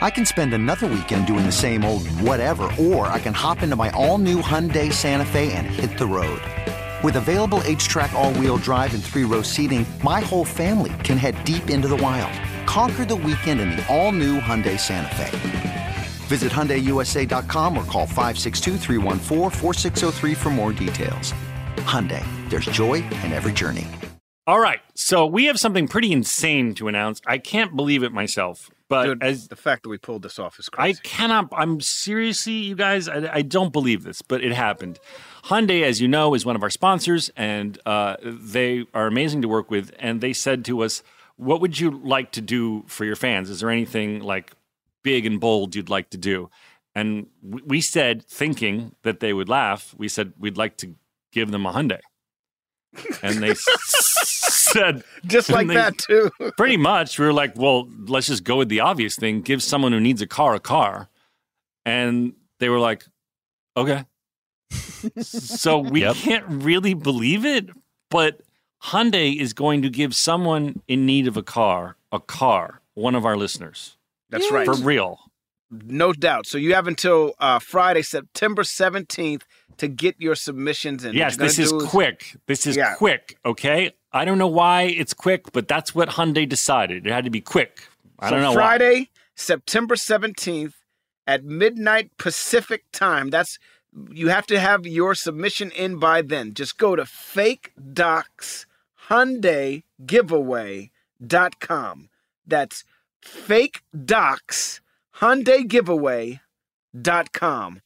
I can spend another weekend doing the same old whatever, or I can hop into my all new Hyundai Santa Fe and hit the road. With available H track, all wheel drive, and three row seating, my whole family can head deep into the wild. Conquer the weekend in the all new Hyundai Santa Fe. Visit HyundaiUSA.com or call 562-314-4603 for more details. Hyundai, there's joy in every journey. All right, so we have something pretty insane to announce. I can't believe it myself, but Dude, as the fact that we pulled this off is crazy. I cannot. I'm seriously, you guys. I, I don't believe this, but it happened. Hyundai, as you know, is one of our sponsors, and uh, they are amazing to work with. And they said to us, "What would you like to do for your fans? Is there anything like big and bold you'd like to do?" And we we said, thinking that they would laugh, we said we'd like to give them a Hyundai, and they said, Just like they- that, too. pretty much we were like well let's just go with the obvious thing give someone who needs a car a car and they were like okay so we Yep. can't really believe it but hyundai is going to give someone in need of a car a car one of our listeners That's right. for real No doubt. So you have until uh, Friday, September 17th to get your submissions in. Yes this gonna is quick this is Yeah. quick okay i don't know why it's quick but that's what hyundai decided it had to be quick i so don't know why. Friday, September 17th at midnight Pacific time. That's you have to have your submission in by then. Just go to fake docs Hyundai giveaway.com. That's fake docs Hyundai giveaway.com.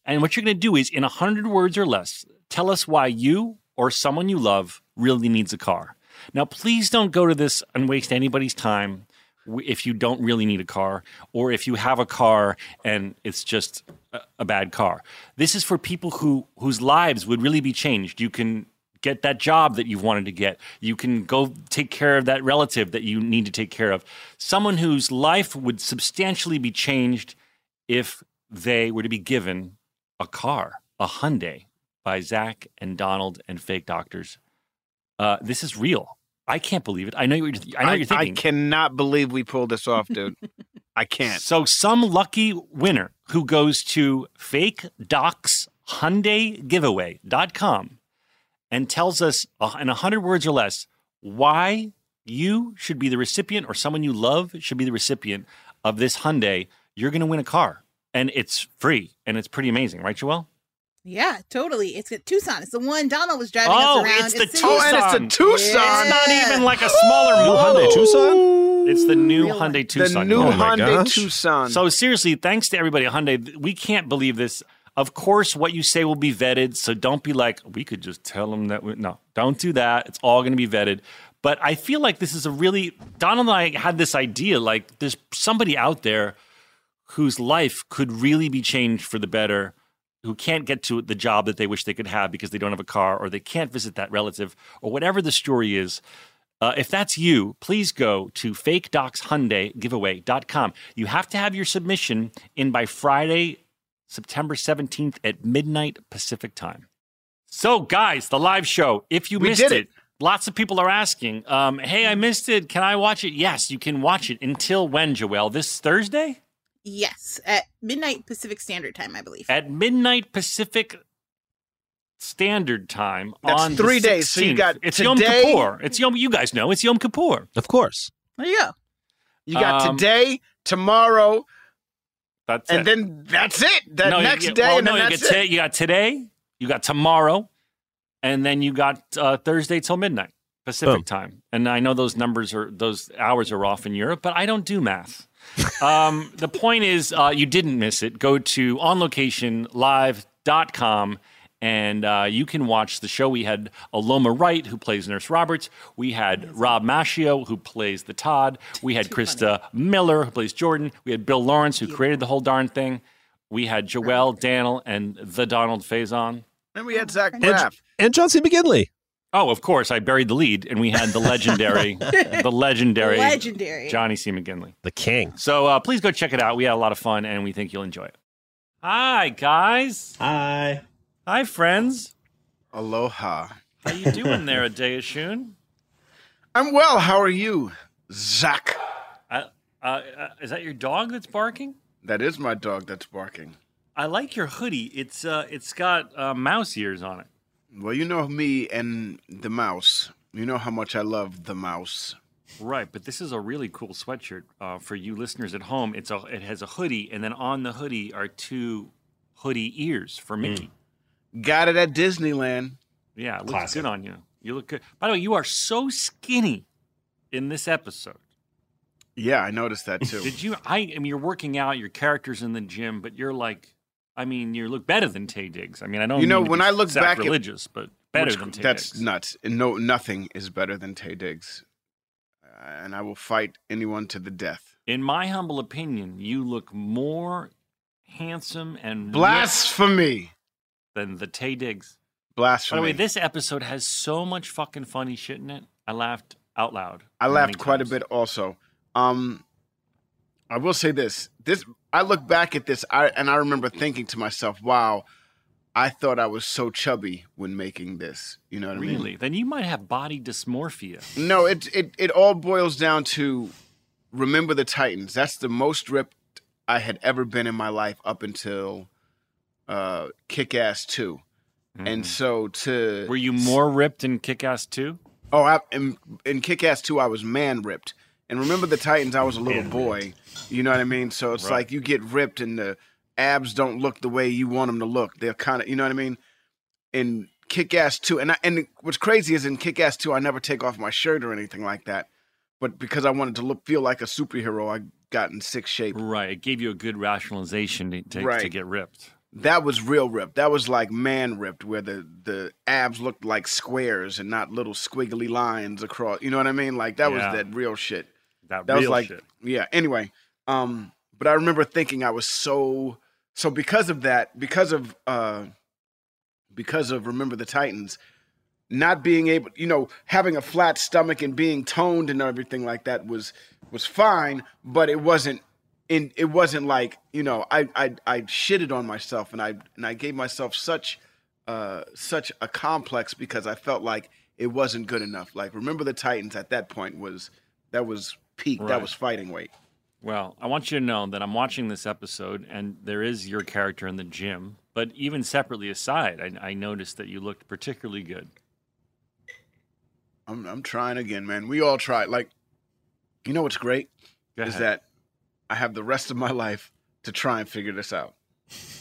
And what you're going to do is, in 100 words or less, tell us why you or someone you love really needs a car. Now, please don't go to this and waste anybody's time if you don't really need a car or if you have a car and it's just a bad car. This is for people who whose lives would really be changed. You can get that job that you've wanted to get. You can go take care of that relative that you need to take care of. Someone whose life would substantially be changed if they were to be given a car, a Hyundai, by Zach and Donald and fake doctors. Uh, this is real. I can't believe it. I know you're, I know what you're thinking. I cannot believe we pulled this off, dude. I can't. So some lucky winner who goes to fake docs Hyundai giveaway.com and tells us uh, in 100 words or less why you should be the recipient or someone you love should be the recipient of this Hyundai, you're going to win a car. And it's free and it's pretty amazing, right, Joelle? Yeah, totally. It's a Tucson. It's the one Donald was driving Oh, us around. it's the in Oh, and Tucson. it's a Tucson. It's not even like a smaller New. Hyundai Tucson? It's the new Real one. Hyundai The Tucson. new Oh Hyundai. Tucson. So seriously, thanks to everybody at Hyundai. We can't believe this. Of course, what you say will be vetted. So don't be like, we could just tell them that. We, no, don't do that. It's all going to be vetted. But I feel like this is a really Donald and I had this idea like there's somebody out there whose life could really be changed for the better who can't get to the job that they wish they could have because they don't have a car or they can't visit that relative or whatever the story is. Uh, if that's you, please go to fakedocshyundaigiveaway.com. You have to have your submission in by Friday, September 17th at midnight Pacific time. So, guys, the live show, if you We missed it, it. lots of people are asking, um, hey, I missed it. Can I watch it? Yes, you can watch it until when, Joelle? This Thursday? Yes, at midnight Pacific Standard Time, I believe. at midnight Pacific Standard Time That's on three the days. So you got it's Yom Kippur. It's Yom. You guys know it's Yom Kippur. Of course. there you go. You got Um, today, tomorrow, That's and it. then that's it. That No, next get- day, well, and no, then you, that's get it. today, you got today. You got tomorrow, and then you got uh, Thursday till midnight Pacific Boom. time. And I know those numbers are those hours are off in Europe, but I don't do math. Um, the point is, uh, you didn't miss it. Go to onlocationlive.com and uh, you can watch the show. We had Aloma Wright, who plays Nurse Roberts. We had Rob Maschio, who plays the Todd. We had Christa Miller, who plays Jordan. We had Bill Lawrence, who created the whole darn thing. We had Joelle Daniel and the Donald Faison. And we had Zach And, Braff. and John C. McGinley. Oh, of course, I buried the lead, and we had the legendary, the legendary Legendary. Johnny C. McGinley. The king. So uh, please go check it out. We had a lot of fun, and we think you'll enjoy it. Hi, guys. Hi. Hi, friends. Aloha. How you doing there, Adea Shun? I'm well. How are you, Zach? Uh, uh, uh, is that your dog that's barking? That is my dog that's barking. I like your hoodie. It's uh, it's got uh, mouse ears on it. Well, you know me and the mouse. You know how much I love the mouse. Right, but this is a really cool sweatshirt uh, for you listeners at home. It's a it has a hoodie, and then on the hoodie are two hoodie ears for Mickey. Got it at Disneyland. Yeah, it looks Classic. good on you. You look good. By the way, you are so skinny in this episode. Yeah, I noticed that too. Did you? I, I mean, you're working out. Your character's in the gym, but you're like, I mean, you look better than Taye Diggs. I mean, I don't. You know, when I look back at- sacrilegious, but better Which- than Taye That's Diggs. nuts. No, nothing is better than Taye Diggs. Uh, and I will fight anyone to the death. In my humble opinion, you look more handsome and Blasphemy. than the Taye Diggs. Blasphemy. By the way, this episode has so much fucking funny shit in it. I laughed out loud. I laughed quite a bit also. Um I will say this. This I look back at this I, and I remember thinking to myself, wow, I thought I was so chubby when making this. You know what I mean? Really? Then you might have body dysmorphia. No, it it it all boils down to remember the Titans. That's the most ripped I had ever been in my life up until uh Kick Ass 2. And so to Mm-hmm. Were you more ripped in Kick Ass 2? Oh, I, in, in Kick Ass 2, I was man ripped. And remember the Titans, I was a little boy. You know what I mean? So it's Right. like you get ripped and the abs don't look the way you want them to look. They're kind of, you know what I mean? In Kick Ass 2, and, I, and what's crazy is in Kick Ass 2, I never take off my shirt or anything like that. But because I wanted to look feel like a superhero, I got in sick shape. Right. It gave you a good rationalization to, to, to get ripped. That was real ripped. That was like man ripped, where the the abs looked like squares and not little squiggly lines across. You know what I mean? Like that Yeah. was that real shit. That, That was like shit. yeah. Anyway, um, but I remember thinking I was so so because of that, because of uh, because of remember the Titans, not being able, you know, having a flat stomach and being toned and everything like that was was fine, but it wasn't in it wasn't like you know I I I shitted on myself and I and I gave myself such uh such a complex because I felt like it wasn't good enough. Like remember the Titans at that point was that was peak. That was fighting weight. Well, I want you to know that I'm watching this episode, and there is your character in the gym. But even separately aside, I, I noticed that you looked particularly good. I'm I'm trying again, man. We all try. Like you know what's great is that I have the rest of my life to try and figure this out.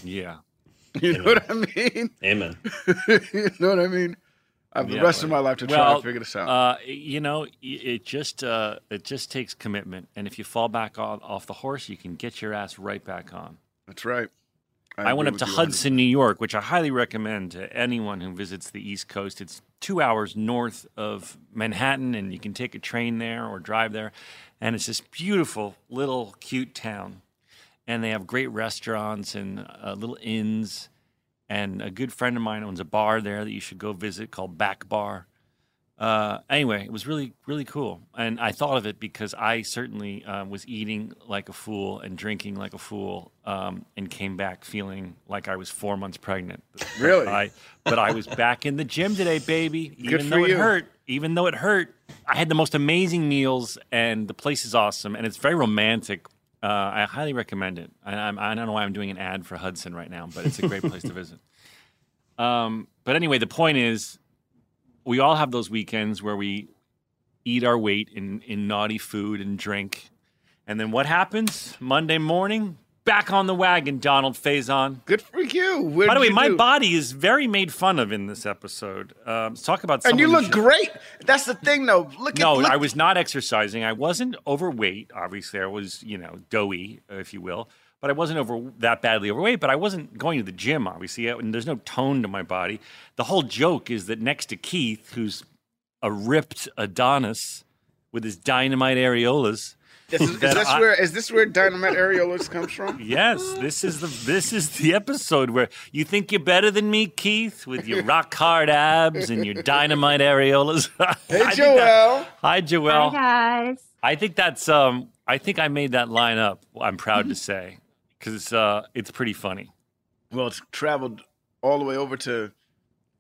yeah, You know what I mean? Amen. you know what I mean? I have the Yeah, rest of my life to try well, and figure this out. Uh, you know, it just uh, it just takes commitment, and if you fall back off, off the horse, you can get your ass right back on. That's right. I, went up to Hudson, New York, which I highly recommend to anyone who visits the East Coast. It's two hours north of Manhattan, and you can take a train there or drive there. And it's this beautiful little cute town. And they have great restaurants and uh, little inns. And a good friend of mine owns a bar there that you should go visit called Back Bar. Uh, anyway, it was really, really cool. And I thought of it because I certainly uh, was eating like a fool and drinking like a fool um, and came back feeling like I was four months pregnant. Really? I, but I was back in the gym today, baby. Even for though it you. hurt, even though it hurt, I had the most amazing meals and the place is awesome and it's very romantic. Uh, I highly recommend it. I, I'm, I don't know why I'm doing an ad for Hudson right now, but it's a great place to visit. Um, but anyway, the point is, we all have those weekends where we eat our weight in, in naughty food and drink. And then what happens? Monday morning, back on the wagon, Donald Faison. Good for you. What By the way, my do? body is very made fun of in this episode. Um, let's talk about And you look should- great. That's the thing, though. Look No, at look, I was not exercising. I wasn't overweight. Obviously, I was, you know, doughy, if you will. But I wasn't over that badly overweight. But I wasn't going to the gym. Obviously, and there's no tone to my body. The whole joke is that next to Keith, who's a ripped Adonis with his dynamite areolas. This is, is this I- where is this where Dynamite Areolas comes from? Yes, this is the this is the episode where you think you're better than me, Keith, with your rock hard abs and your dynamite areolas. Hey, I think that- Joelle. Hi, Joelle. Hi guys. I think that's um I think I made that line up. I'm proud to say because it's uh, it's pretty funny. Well, it's traveled all the way over to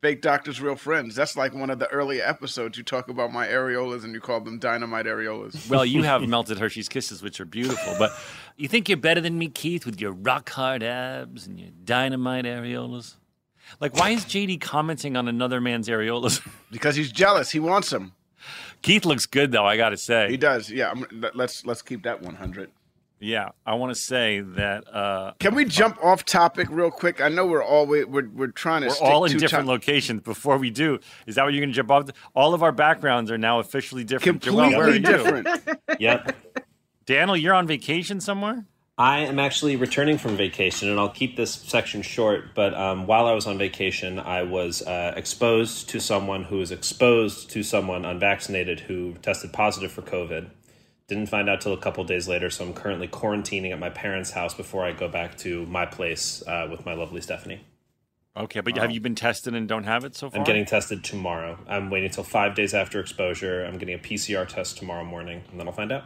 Fake Doctors, Real Friends. That's like one of the earlier episodes. You talk about my areolas and you call them dynamite areolas. Well, you have melted Hershey's Kisses, which are beautiful, but you think you're better than me, Keith, with your rock hard abs and your dynamite areolas. Like, why is JD commenting on another man's areolas? Because he's jealous. He wants them. Keith looks good, though. I got to say. He does. Yeah. I'm, let- let's let's keep that 100. Yeah, I want to say that uh, Can we jump off topic real quick? I know we're always we're we're trying to. we're stick all in different top- locations. Before we do, is that what you're going to jump off? All of our backgrounds are now officially different. Joelle, where are Completely you? different. Yep. Daniel, you're on vacation somewhere. I am actually returning from vacation, and I'll keep this section short. But um, while I was on vacation, I was uh, exposed to someone who was exposed to someone unvaccinated who tested positive for COVID. Didn't find out till a couple days later, so I'm currently quarantining at my parents' house before I go back to my place uh, with my lovely Stephanie. Okay, but have you been tested and don't have it so far? I'm getting tested tomorrow. I'm waiting until five days after exposure. I'm getting a PCR test tomorrow morning, and then I'll find out.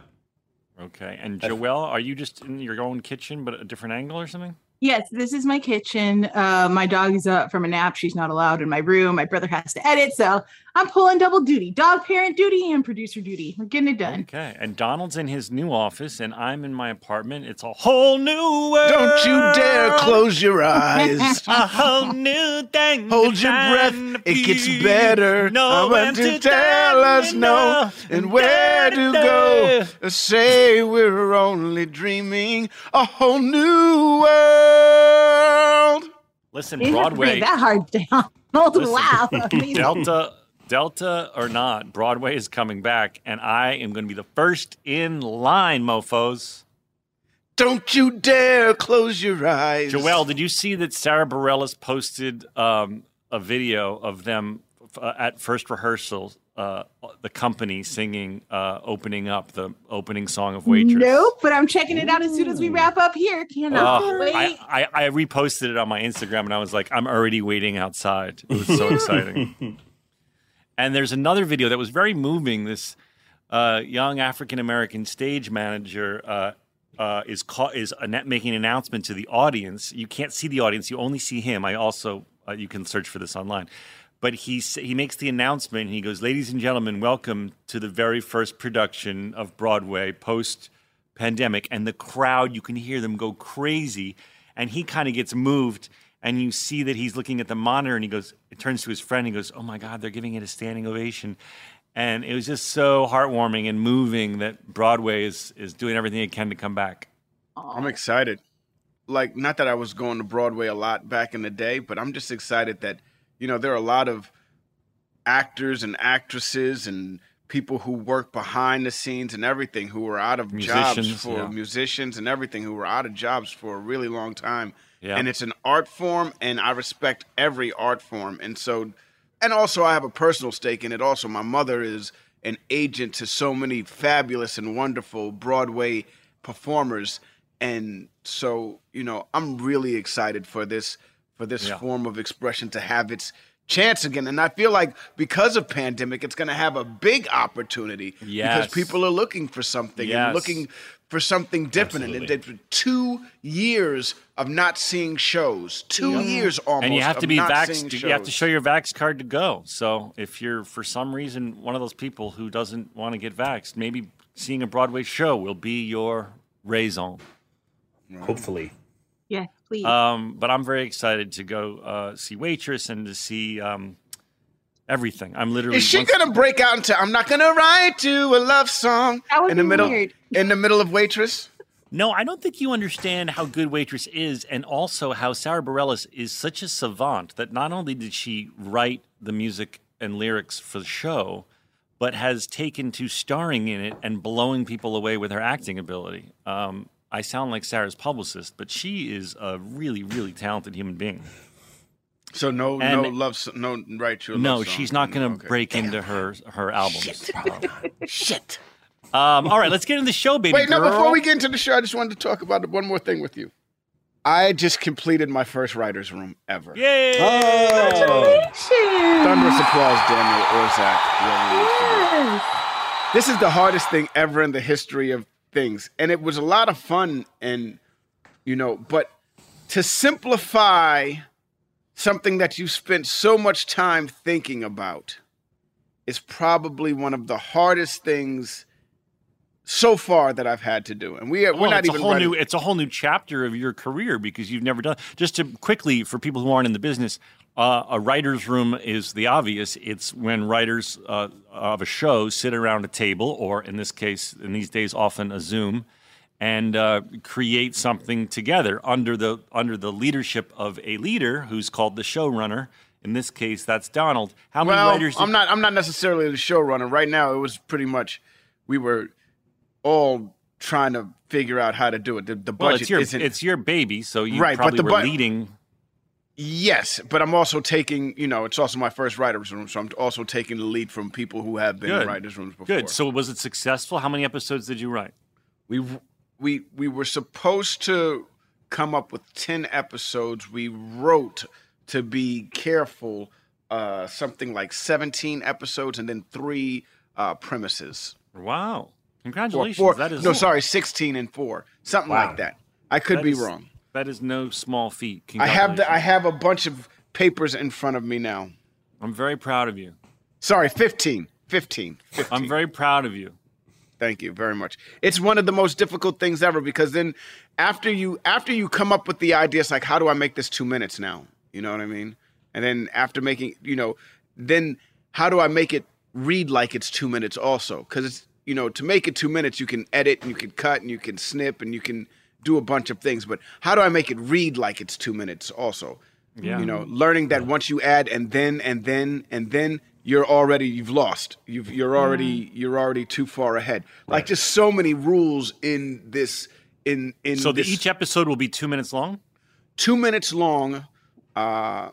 Okay, and Joelle, are you just in your own kitchen but a different angle or something? Yes, this is my kitchen. Uh, my dog is up from a nap. She's not allowed in my room. My brother has to edit, so I'm pulling double duty: dog parent duty and producer duty. We're getting it done. Okay, and Donald's in his new office, and I'm in my apartment. It's a whole new world. Don't you dare close your eyes. A whole new thing. Hold your breath, it gets better. No I want to tell us no and where to go. Say we're only dreaming a whole new world. Listen, You didn't have to Broadway, that hard down. Listen, wow! Amazing. Delta, Delta or not, Broadway is coming back, and I am going to be the first in line, mofo's. Don't you dare close your eyes. Joelle, did you see that Sara Bareilles posted um, a video of them uh, at first rehearsal, uh, the company singing, uh, opening up the opening song of Waitress? Nope, but I'm checking it out as soon as we wrap up here. Cannot wait. I, I, I reposted it on my Instagram and I was like, I'm already waiting outside. It was so exciting. and there's another video that was very moving. This uh, young African American stage manager uh, uh, is is making an announcement to the audience. You can't see the audience; you only see him. I also uh, you can search for this online. But he he makes the announcement. He goes, "Ladies and gentlemen, welcome to the very first production of Broadway post pandemic." And the crowd, you can hear them go crazy. And he kind of gets moved, and you see that he's looking at the monitor, and he goes, it turns to his friend, and he goes, "Oh my God, they're giving it a standing ovation." And it was just so heartwarming and moving that Broadway is is doing everything it can to come back. I'm excited. Like, not that I was going to Broadway a lot back in the day, but I'm just excited that, you know, there are a lot of actors and actresses and people who work behind the scenes and everything who were out of jobs for yeah. musicians and everything who were out of jobs for a really long time. Yeah. and it's an art form, and I respect every art form, and so, and also I have a personal stake in it. Also, my mother is an agent to so many fabulous and wonderful Broadway performers, and so you know I'm really excited for this for this Yeah. form of expression to have its chance again. And I feel like because of pandemic, it's going to have a big opportunity Yes. because people are looking for something Yes. and looking for something different. Absolutely. And it's two years of not seeing shows, two years almost. and you have to be not vaxxed. You have to show your vax card to go. So if you're for some reason one of those people who doesn't want to get vaxxed, maybe seeing a Broadway show will be your raison. Hopefully. Yeah, please. Um, but I'm very excited to go uh, see Waitress and to see um, everything. I'm literally. Is she gonna break out into "I'm not gonna write you a love song" That would in the be middle weird. in the middle of Waitress? No, I don't think you understand how good Waitress is, and also how Sara Bareilles is such a savant that not only did she write the music and lyrics for the show, but has taken to starring in it and blowing people away with her acting ability. Um, I sound like Sara's publicist, but she is a really, really talented human being. So no, And- no love, no right to A No, song. she's not going to Okay. break into her her albums. Shit. Um, all right, let's get into the show, baby Wait, no. Before we get into the show, I just wanted to talk about one more thing with you. I just completed my first writers' room ever. Yay! Congratulations. Thunderous applause, Daniel Orzak. whoever it is today. Yes. This is the hardest thing ever in the history of things, and it was a lot of fun. And you know, but to simplify something that you spent so much time thinking about is probably one of the hardest things so far that I've had to do. And we are, we're not it's even a whole new it's a whole new chapter of your career because you've never done just to quickly for people who aren't in the business uh, a writer's room is the obvious it's when writers uh, of a show sit around a table or in this case in these days often a zoom and uh, create something together under the under the leadership of a leader who's called the showrunner in this case that's donald how many Well, writers I'm not. I'm not necessarily the showrunner. Right now, it was pretty much we were all trying to figure out how to do it. The, the well, budget it's your isn't it's your baby so you Right, but probably the were bu- leading yes, but I'm also taking. You know, it's also my first writers' room, so I'm also taking the lead from people who have been in writers' rooms before. Good. So was it successful? How many episodes did you write? we we we were supposed to come up with 10 episodes we wrote to be careful uh something like 17 episodes and then three uh premises Wow. Congratulations. four That is no sorry 16 and four something Wow. like that i could that be is- wrong That is no small feat. i have the i have a bunch of papers in front of me now I'm very proud of you. sorry 15 15 15 I'm very proud of you. Thank you very much. It's one of the most difficult things ever because then after you after you come up with the idea, it's like, how do I make this two minutes now? You know what I mean? And then after making, you know, then how do I make it read like it's two minutes also? Because it's you know, to make it two minutes, you can edit and you can cut and you can snip and you can do a bunch of things. But how do I make it read like it's two minutes also? Yeah. You know, learning that once you add and then and then and then you're already you've lost. You've you're already you're already too far ahead. Like just so many rules in this in in So the, this each episode will be two minutes long? two minutes long. Uh,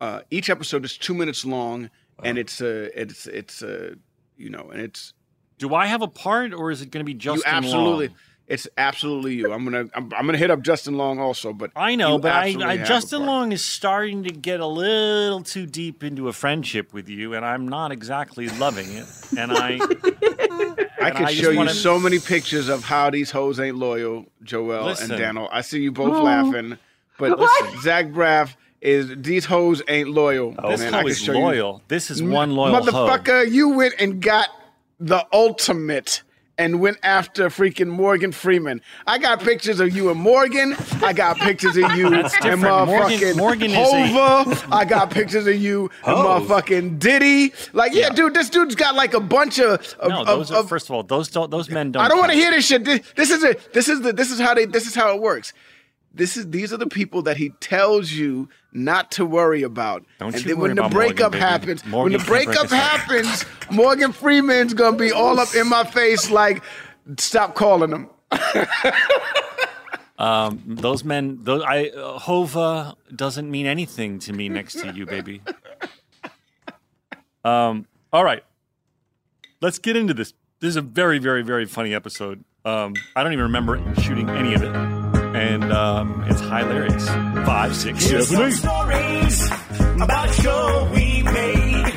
uh, each episode is two minutes long, and it's uh, it's it's uh, you know, and it's Do I have a part or is it going to be just? you absolutely. Long? It's absolutely you. I'm gonna I'm, I'm gonna hit up Justin Long also, but I know, but I, I Justin. Long is starting to get a little too deep into a friendship with you, and I'm not exactly loving it. And I, I and can I show you wanna- so many pictures of how these hoes ain't loyal, Joel Listen. and Daniel. I see you both Oh. laughing, but What? Zach Braff is these hoes ain't loyal. Oh, this man. I hoe is show you- loyal. This is one loyal hoe. Motherfucker, you went and got the ultimate and went after freaking Morgan Freeman. I got pictures of you and Morgan. I got pictures of you and different. Morgan- Morgan Hova. I got pictures of you and Hove. motherfucking Diddy. Like, yeah, dude, this dude's got like a bunch of. of No, of- are of- first of all, those don't, those men don't. I don't want to hear this shit. This, this is a, this is the this is how they this is how it works. This is these are the people that he tells you not to worry about. Don't and you then when the Morgan, breakup baby. happens, Morgan when the breakup happens, Morgan Freeman's gonna be all up in my face like, stop calling him. Um, those men, those I uh, Hova doesn't mean anything to me next to you, baby. Um, all right, let's get into this. This is a very, very, very funny episode. Um, I don't even remember shooting any of it, and um, it's hilarious. Five, six, Here's seven, eight. stories about a show we made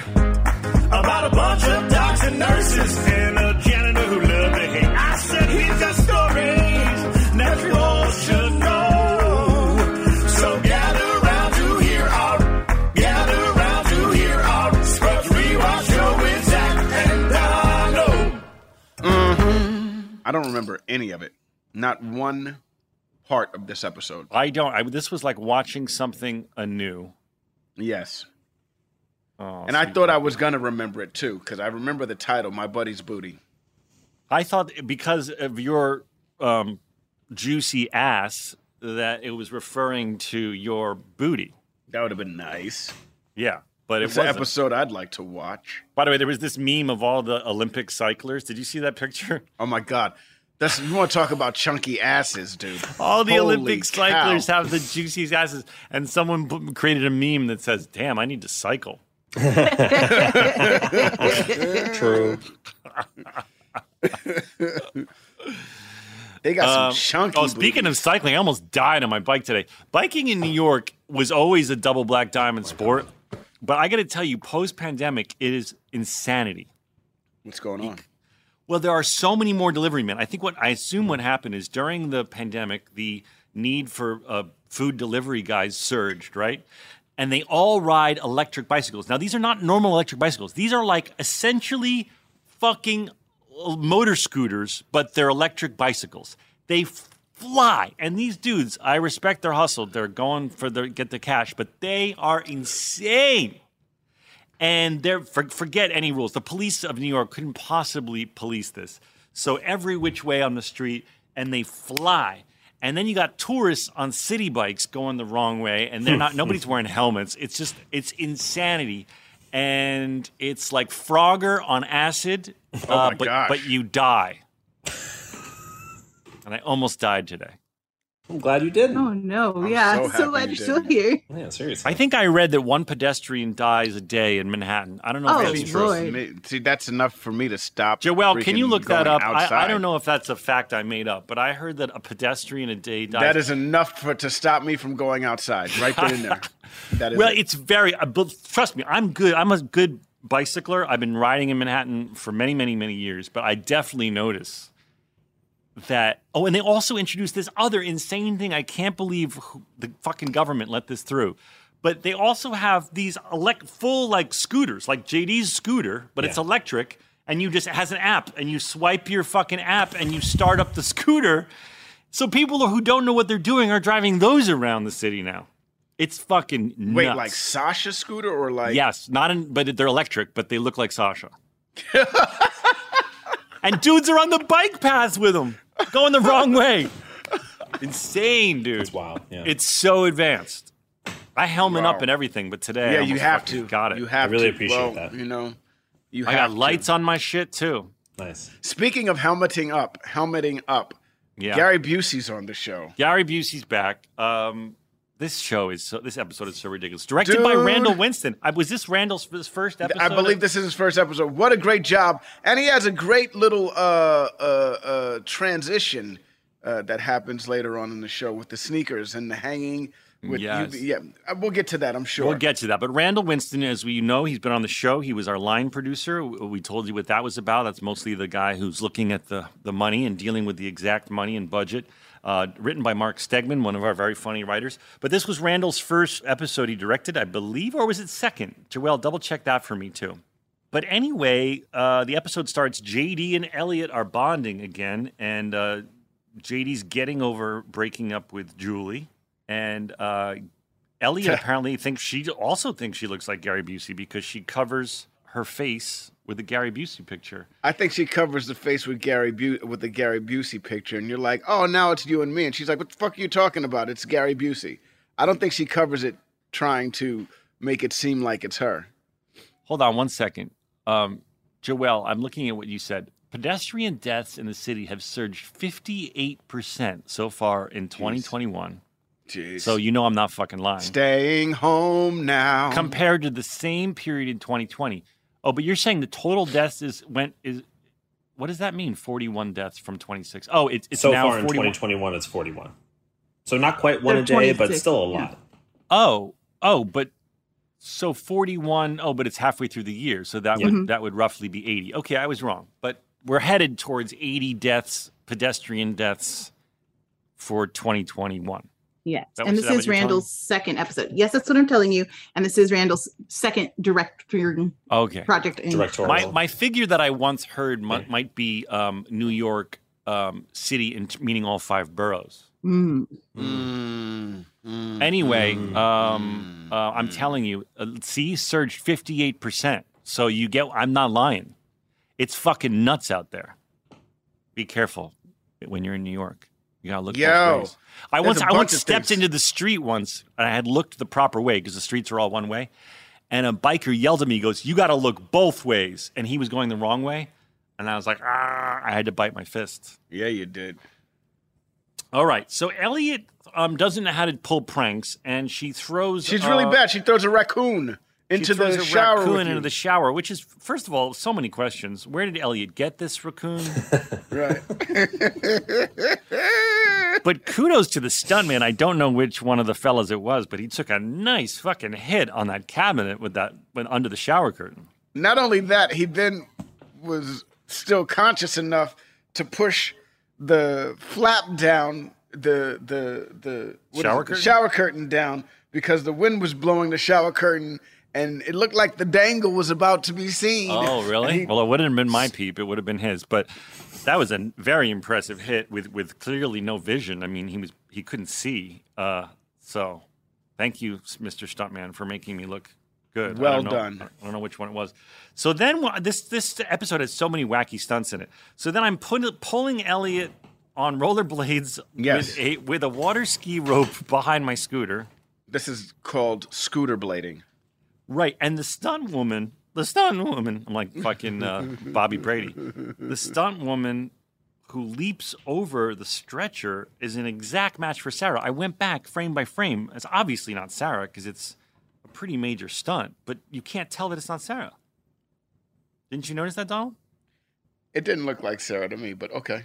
about a bunch of docs and nurses and a janitor who loved to hate. I said he's got stories that you all should know. So gather round to hear our, gather round to hear our Scrubs Rewatch show with Zach and Donald. I don't remember any of it. Not one part of this episode. I don't. I, this was like watching something anew. Yes. Oh, And I thought I was gonna remember it too, because I remember the title, My Buddy's Booty. I thought because of your um, juicy ass that it was referring to your booty. That would have been nice. Yeah, but it It's an wasn't. episode I'd like to watch. By the way, there was this meme of all the Olympic cyclers. Did you see that picture? Oh my god. That's you want to talk about chunky asses, dude. All the Holy Olympic cow. cyclers have the juiciest asses, and someone put, created a meme that says, "Damn, I need to cycle." True. They got some Um, chunky. Oh, speaking booties. of cycling, I almost died on my bike today. Biking in New York was always a double black diamond sport, but I got to tell you, post pandemic, it is insanity. what's going on? Well, there are so many more delivery men. I think what I assume what happened is during the pandemic, the need for uh, food delivery guys surged, right? And they all ride electric bicycles. Now, these are not normal electric bicycles. These are like essentially fucking uh, motor scooters, but they're electric bicycles. They fly. And these dudes, I respect their hustle. They're going for the get the cash, but they are insane and they're for, forget any rules. The police of New York couldn't possibly police this. So every which way on the street, and they fly. And then you got tourists on city bikes going the wrong way, and they're not. nobody's wearing helmets. It's just it's insanity, and it's like Frogger on acid, uh, my but gosh. but you die. and I almost died today. I'm glad you didn't. Oh no! I'm yeah, so I'm so glad you you're still here. Yeah, seriously. I think I read that one pedestrian dies a day in Manhattan. I don't know Oh, if that's true. Lord. See, that's enough for me to stop. Joel, can you look that up? I, I don't know if that's a fact I made up, but I heard that a pedestrian a day dies. That is enough for to stop me from going outside. Right there and there. That is well, it. it's very. uh, But trust me, I'm good. I'm a good bicycler. I've been riding in Manhattan for many, many, many years. But I definitely notice that. Oh, and they also introduced this other insane thing. I can't believe the fucking government let this through. But they also have these elect full like scooters, like JD's scooter, but it's electric, and you just it has an app, and you swipe your fucking app, and you start up the scooter. So people who don't know what they're doing are driving those around the city now. It's fucking nuts. Wait, like Sasha scooter or like? Yes, not in, but they're electric, but they look like Sasha. and dudes are on the bike paths with them, going the wrong way. Insane, dude. It's wild. Yeah. It's so advanced. I helmet Wow. up and everything, but today I Yeah, you have to. Got it. You have I really to. appreciate well, that. You know, you I have got to. lights on my shit too. nice. Speaking of helmeting up, helmeting up. Yeah. Gary Busey's on the show. Gary Busey's back. Um, this show is so. This episode is so ridiculous. Directed by Randall Winston. I, was this Randall's his first episode? I believe this is his first episode. What a great job! And he has a great little uh, uh, uh, transition uh, that happens later on in the show with the sneakers and the hanging. With Yes. you, yeah, uh, we'll get to that. I'm sure. We'll get to that. But Randall Winston, as we know, he's been on the show. He was our line producer. We told you what that was about. That's mostly the guy who's looking at the, the money and dealing with the exact money and budget. Uh, written by Mark Stegemann, one of our very funny writers. But this was Randall's first episode he directed, I believe, or was it second? Joel, double check that for me too. But anyway, uh, the episode starts. JD and Elliot are bonding again, and uh, JD's getting over breaking up with Julie, and uh, Elliot apparently thinks she also thinks she looks like Gary Busey because she covers her face with the Gary Busey picture. I think she covers the face with Gary Bu- with the Gary Busey picture, and you're like, "Oh, now it's you and me," and she's like, "What the fuck are you talking about? It's Gary Busey." I don't think she covers it trying to make it seem like it's her. Hold on one second. Um, Joelle, I'm looking at what you said. pedestrian deaths in the city have surged 58% so far in 2021. Jeez. So you know I'm not fucking lying. Staying home now. Compared to the same period in 2020. Oh, but you're saying the total deaths is went is what does that mean? 41 deaths from 26. Oh, it's it's so now far in 2021, it's 41. So not quite one They're a day, but still a yeah. lot. Oh, oh, but so 41. Oh, but it's halfway through the year, so that Yeah. would that would roughly be 80. Okay, I was wrong, but we're headed towards 80 deaths, pedestrian deaths for 2021. Yes. That and was- this is, what is Randall's second episode. Yes, that's what I'm telling you. And this is Randall's second directing Okay. project. In Directorial. My my figure that I once heard might, might be um, New York um, City, in, meaning all five boroughs. Mm. Mm, mm, Anyway, mm, um, mm, uh, I'm telling you, uh, see, surged 58 percent. So you get, I'm not lying. It's fucking nuts out there. Be careful when you're in New York. You gotta look. both Yo, ways. I once, I once stepped things. into the street once, and I had looked the proper way because the streets are all one way. And a biker yelled at me, he goes, "You got to look both ways," and he was going the wrong way. And I was like, "Ah!" I had to bite my fist. Yeah, you did. All right, so Elliot um, doesn't know how to pull pranks, and she throws. She's really uh, bad. She throws a raccoon she into throws the a shower. raccoon with into the shower, which is first of all so many questions. Where did Elliot get this raccoon? right. but kudos to the stuntman. I don't know which one of the fellas it was, but he took a nice fucking hit on that cabinet with that went under the shower curtain. Not only that, he then was still conscious enough to push the flap down, the the the Shower curtain? shower curtain down because the wind was blowing the shower curtain, and it looked like the dangle was about to be seen. Oh, really? he- well, it wouldn't have been my peep; it would have been his. But that was a very impressive hit with with clearly no vision. I mean, he was he couldn't see. Uh, so, thank you, Mr. Stuntman, for making me look good. Well know- done. I don't know which one it was. So then this this episode has so many wacky stunts in it. So then I'm put, pulling Elliot on rollerblades Yes. with a with a water ski rope behind my scooter. this is called scooter blading. Right, and the stunt woman, the stunt woman, I'm like fucking uh, Bobby Brady. The stunt woman who leaps over the stretcher is an exact match for Sarah. I went back frame by frame. It's obviously not Sarah because it's a pretty major stunt, but you can't tell that it's not Sarah. Didn't you notice that, Donald? It didn't look like Sarah to me, but okay.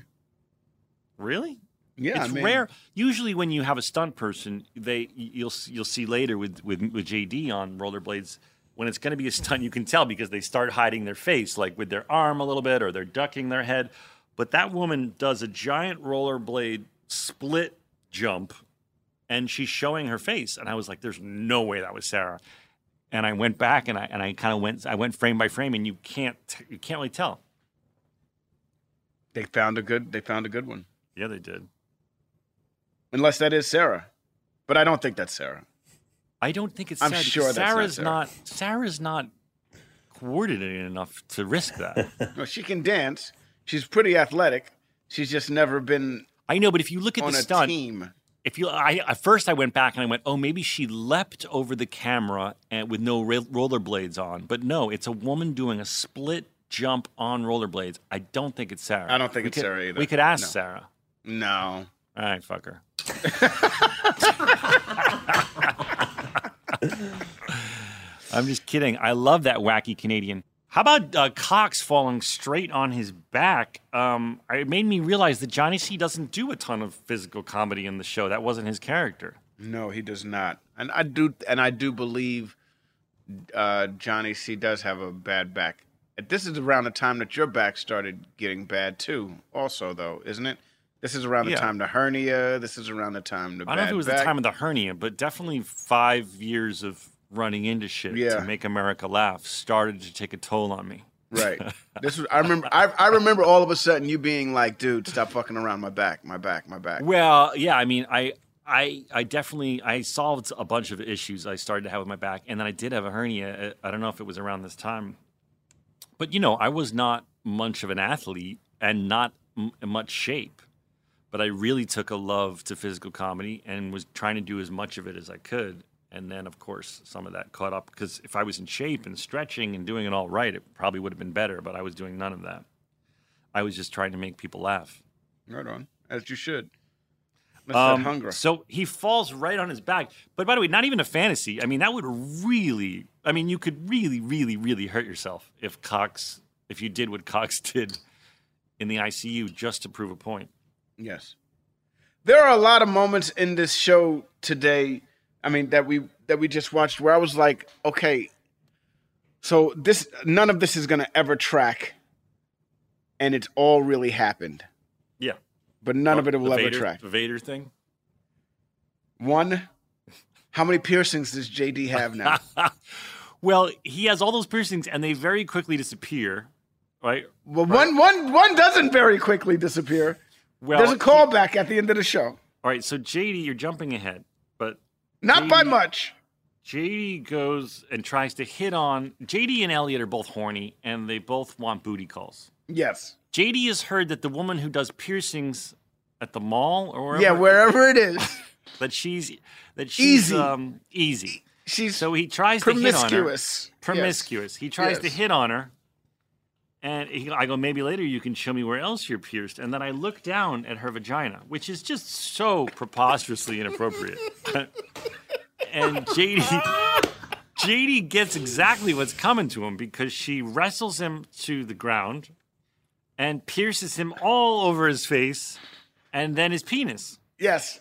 Really? Yeah, it's I mean, rare. Usually, when you have a stunt person, they you'll you'll see later with with, with JD on rollerblades when it's going to be a stunt. You can tell because they start hiding their face, like with their arm a little bit, or they're ducking their head. But that woman does a giant rollerblade split jump, and she's showing her face, and I was like, "There's no way that was Sarah." And I went back and I and I kind of went I went frame by frame, and you can't you can't really tell. They found a good. They found a good one. Yeah, they did. Unless that is Sarah, but I don't think that's Sarah. I don't think it's I'm Sarah. sure because that's not Sarah's Sarah. not Sarah's not coordinated enough to risk that. No, she can dance. She's pretty athletic. She's just never been I know, but if you look at on the a stunt, team. if you, I at first I went back and I went, oh, maybe she leapt over the camera and with no ra- rollerblades on, but no, it's a woman doing a split jump on rollerblades. I don't think it's Sarah. I don't think We it's could- Sarah either. We could ask No. Sarah. No. All right, fuck her. I'm just kidding. I love that wacky Canadian. How about uh, Cox falling straight on his back? Um, it made me realize that Johnny C doesn't do a ton of physical comedy in the show. That wasn't his character. No, he does not. And I do and I do believe uh, Johnny C does have a bad back. This is around the time that your back started getting bad too, also though, isn't it? This is around the Yeah. time the hernia. This is around the time the I don't know if it was back. the time of the hernia, but definitely five years of running into shit Yeah. to make America laugh started to take a toll on me. Right. This was I remember I, I remember all of a sudden you being like, dude, stop fucking around my back, my back, my back. Well, yeah, I mean, I, I, I definitely, I solved a bunch of issues I started to have with my back, and then I did have a hernia. Uh, I don't know if it was around this time, but you know, I was not much of an athlete and not m- in much shape, but I really took a love to physical comedy and was trying to do as much of it as I could. And then, of course, some of that caught up because if I was in shape and stretching and doing it all right, it probably would have been better. But I was doing none of that. I was just trying to make people laugh. Right on, as you should. Um. So he falls right on his back. But by the way, not even a fantasy. I mean, that would really. I mean, you could really, really, really hurt yourself if Cox, if you did what Cox did in the ICU just to prove a point. Yes. There are a lot of moments in this show today, I mean that we that we just watched where I was like, okay, so this none of this is going to ever track and it's all really happened. Yeah. But none of oh, it will ever Vader, track. The Vader thing. One, how many piercings does JD have now? Well, he has all those piercings, and they very quickly disappear. Right. well, one one one doesn't very quickly disappear. Well, There's a callback at the end of the show. All right. So JD, you're jumping ahead, but Not by much. JD goes and tries to hit on JD and Elliot are both horny, and they both want booty calls. Yes. JD has heard that the woman who does piercings at the mall or wherever, Yeah, wherever it is. that she's that she's Easy. um easy. She's So he tries to hit on her. promiscuous. Promiscuous. He tries to hit on her. And he, I go, maybe later you can show me where else you're pierced. And then I look down at her vagina, which is just so preposterously inappropriate. and JD, JD gets exactly what's coming to him because she wrestles him to the ground and pierces him all over his face and then his penis. Yes.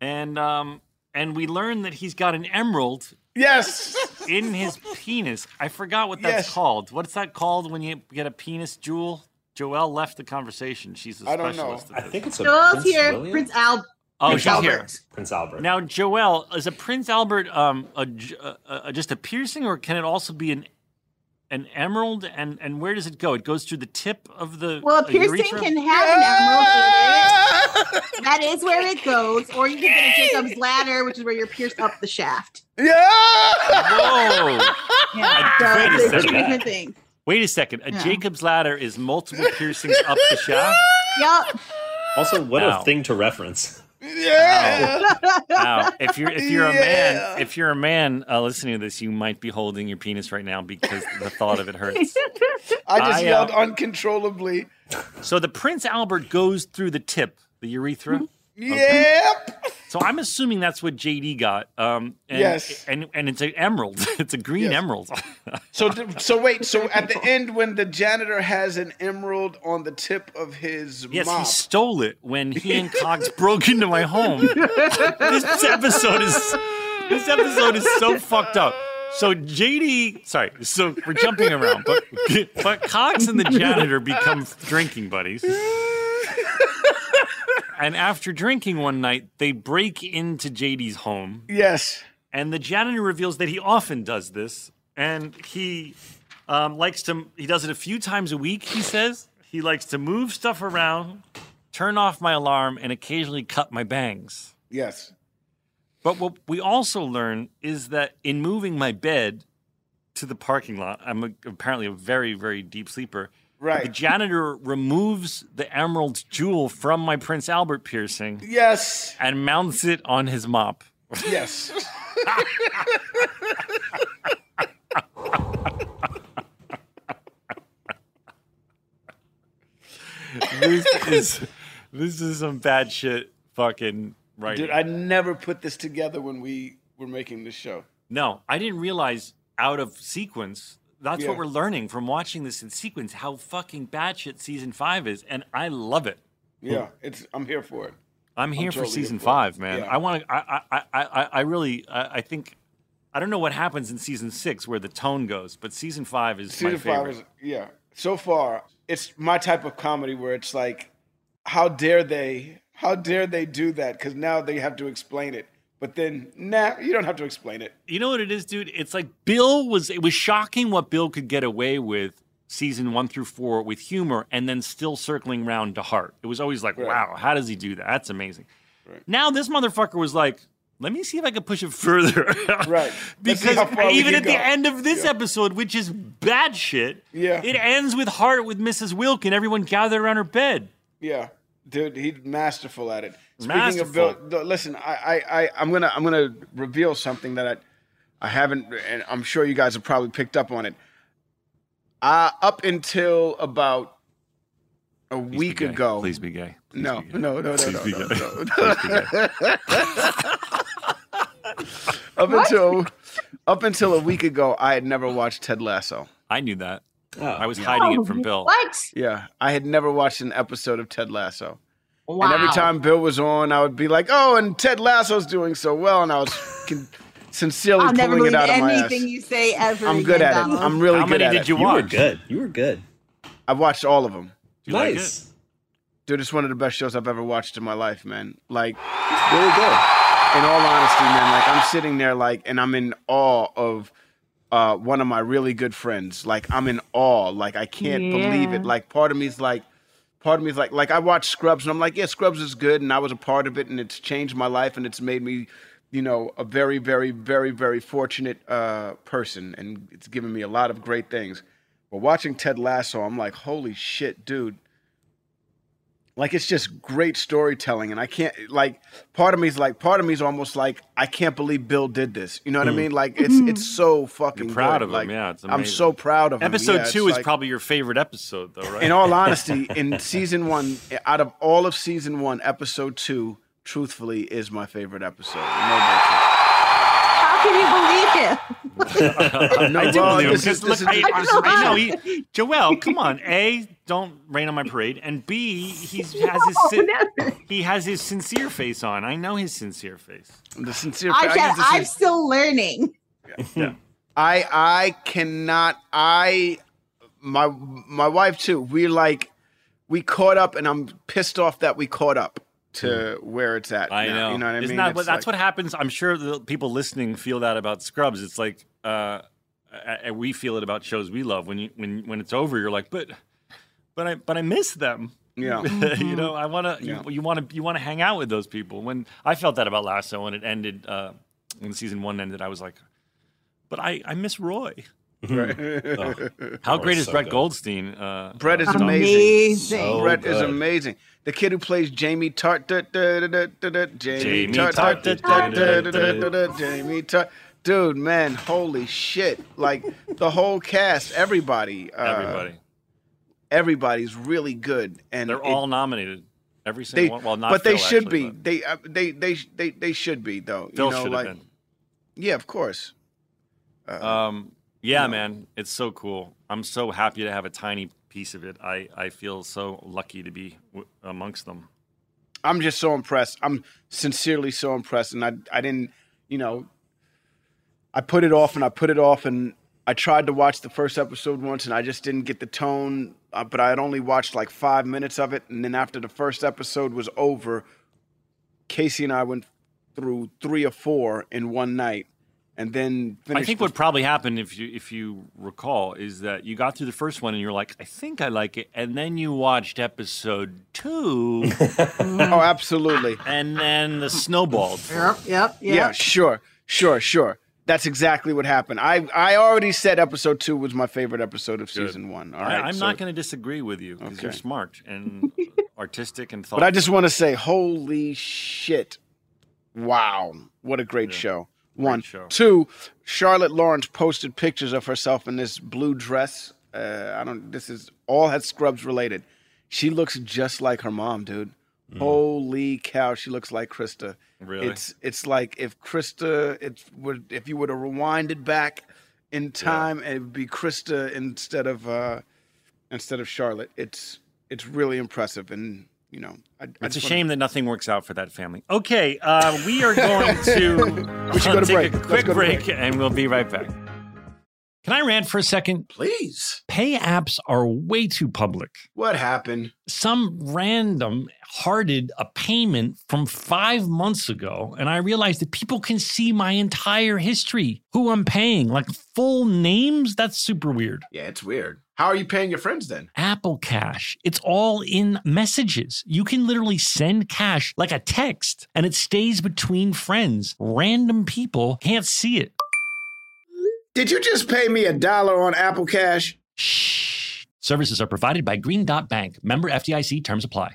And um, and we learn that he's got an emerald Yes. In his penis. I forgot what that's Yes. called. What's that called when you get a penis jewel? Joelle left the conversation. She's a I don't know. specialist. I at think it's a Joel's Prince here. William? Prince Albert. Oh, Prince she's Albert. here. Prince Albert. Now, Joelle, is a Prince Albert um a, j- a- a- just a piercing, or can it also be an an emerald? And and where does it go? It goes through the tip of the Well, a piercing urethra? can have an emerald in it. That is where it goes. Or you can get a Jacob's ladder, which is where you're pierced up the shaft. Yeah. Whoa! Yeah. I- wait a So, second. two different things. Wait a second. A Yeah. Jacob's ladder is multiple piercings up the shaft. Yep. Also, what Ow. a thing to reference. Yeah. Wow. If you're if you're a man, if you're a man uh, listening to this, you might be holding your penis right now because the thought of it hurts. I just I, uh, yelled uncontrollably. So the Prince Albert goes through the tip, the urethra. Yep. So I'm assuming that's what JD got. Um, and, Yes. and and it's an emerald. It's a green Yes. emerald. So so wait. So at the end, when the janitor has an emerald on the tip of his yes, mop, he stole it when he and Cox broke into my home. this episode is this episode is so fucked up. So JD, sorry, so we're jumping around, but but Cox and the janitor become drinking buddies. And after drinking one night, they break into JD's home. yes, and the janitor reveals that he often does this. And he um, likes to he does it a few times a week he says. He likes to move stuff around turn off my alarm and occasionally cut my bangs. Yes, but what we also learn is that in moving my bed to the parking lot i'm a, apparently a very very deep sleeper the janitor removes the emerald jewel from my prince albert piercing yes, and mounts it on his mop yes. this is this is some bad shit fucking writing. Dude, I never put this together when we were making this show. no, I didn't realize out of sequence. That's Yeah. what we're learning from watching this in sequence. How fucking bad shit season five is, and I love it. Yeah, it's. I'm here for it. I'm here totally for season for five, man. Yeah. I want to. I, I, I, I, really. I, I think. I don't know what happens in season six where the tone goes, but season five is my Season favorite. five is yeah. So far, it's my type of comedy where it's like, how dare they? How dare they do that? Because now they have to explain it. But then, nah, you don't have to explain it. you know what it is, dude? It's like Bill was. It was shocking what Bill could get away with season one through four with humor, and then still circling round to heart. It was always like, Right. wow, how does he do that? That's amazing. Right. Now this motherfucker was like, let me see if I can push it further. Right. Because how far we even at the end of this Yeah. episode, which is bad shit, Yeah. it ends with heart with Mrs. Wilk and everyone gathered around her bed. Yeah, dude, he's masterful at it. Speaking Masterful. of Bill, listen, I, I, I, I'm gonna, I'm gonna reveal something that I, I haven't, and I'm sure you guys have probably picked up on it. Uh, up until about a Please week ago. Please be gay. Please no, be gay. no, no, no, Please no, be no, gay. no. Please be gay. Up until up until a week ago, I had never watched Ted Lasso. I knew that. Oh. I was hiding Oh, it from Bill. What? Yeah, I had never watched an episode of Ted Lasso. Wow. And every time Bill was on, I would be like, "Oh, and Ted Lasso's doing so well," and I was con- sincerely I'll never pulling it believe out of my ass. anything you say ever. I'm good again, at it. I'm really How good many at did it. you You were watch? good. You were good. I've watched all of them. Do you like nice. it? Dude, it's one of the best shows I've ever watched in my life, man. Like, It's really good. in all honesty, man, like I'm sitting there, like, and I'm in awe of uh, one of my really good friends. Like, I'm in awe. Like, I can't believe it. Like, part of me's like, part of me's like, like I watched Scrubs, and I'm like, yeah, Scrubs is good, and I was a part of it, and it's changed my life, and it's made me, you know, a very, very, very, very fortunate uh, person, and it's given me a lot of great things. But watching Ted Lasso, I'm like, holy shit, dude like it's just great storytelling and i can't like part of me is like part of me is almost like i can't believe bill did this. You know what i hmm. mean? Like it's hmm. it's so fucking You're proud good. of him, like, yeah, it's i'm so proud of him. Episode Yeah, it's two is like- probably your favorite episode, though, right? in all honesty in season one out of all of season one episode two truthfully is my favorite episode. No How can you believe him? no, I do well, believe him this is- because this look, is- I, this is- I know he, Joel. Come on, a don't rain on my parade, and b he's has his sin- never. he has his sincere face on. I know his sincere face. the sincere I I can, use the I'm sin- still learning. Yeah, I I cannot I my my wife too. We like we caught up, and I'm pissed off that we caught up to where it's at. I now, know. You know what I Isn't mean? that that's like- what happens? I'm sure the people listening feel that about Scrubs. It's like uh, uh, we feel it about shows we love. When you when when it's over, you're like, but but I but I miss them. Yeah. you know, I want to Yeah. you, you want to you want to hang out with those people. When I felt that about Lasso when it ended, uh, when season one ended, I was like, but I I miss Roy. Oh. How great is so Brett good. Goldstein? Uh, Brett is uh, amazing. Amazing. So Brett is amazing. The kid who plays Jamie Tartt, da, da, da, Jamie Jamie Tartt, Jamie. Dude, man, holy shit! Like the whole cast, everybody, uh, Everybody, everybody's really good, and they're it- all nominated. Every they, single one. Well, not but they Phil, should actually, be. but They, uh, they, they, they, they should be though. Phil you know, should like, have been. yeah, of course. Um, yeah, man, it's so cool. I'm so happy to have a tiny piece of it. I, I feel so lucky to be w- amongst them. I'm just so impressed. I'm sincerely so impressed, and I I didn't, you know, I put it off and I put it off, and I tried to watch the first episode once, and I just didn't get the tone. Uh, but I had only watched like five minutes of it, and then after the first episode was over, Casey and I went through three or four in one night, and then I think the- what probably happened, if you if you recall, is that you got through the first one and you're like, I think I like it, and then you watched episode two, oh, absolutely. and then the snowballed. Yep, yep, Yeah, yep. sure, sure, sure. That's exactly what happened. I I already said episode two was my favorite episode of season one. All I, I'm so- not going to disagree with you because you're smart and artistic and thoughtful. But I just want to say, holy shit! Wow, what a great show. One, show. two. Charlotte Lawrence posted pictures of herself in this blue dress. Uh, I don't. This is all had Scrubs related. She looks just like her mom, dude. Holy cow, she looks like Christa. Really? It's it's like if Christa, it would if you would have rewinded back in time, it would be Christa instead of uh, instead of Charlotte. It's it's really impressive, and you know, I, I It's a just wanna- shame that nothing works out for that family. Okay, uh, we are going to We should go to take break. a quick break, break. and we'll be right back. Can I rant for a second? Please. Pay apps are way too public. What happened? Some random hearted a payment from five months ago, and I realized that people can see my entire history, who I'm paying, like full names. That's super weird. Yeah, it's weird. How are you paying your friends then? Apple Cash. It's all in messages. You can literally send cash like a text and it stays between friends. Random people can't see it. Did you just pay me a dollar on Apple Cash? Shh. Services are provided by Green Dot Bank. Member FDIC terms apply.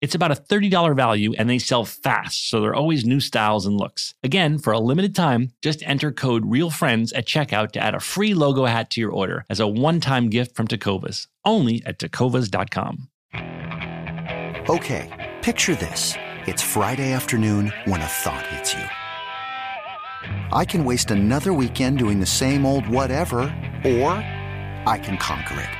It's about a $30 value and they sell fast, so there are always new styles and looks. Again, for a limited time, just enter code REALFRIENDS at checkout to add a free logo hat to your order as a one time gift from Tecovas, only at tecovas.com. Okay, picture this. It's Friday afternoon when a thought hits you. I can waste another weekend doing the same old whatever, or I can conquer it.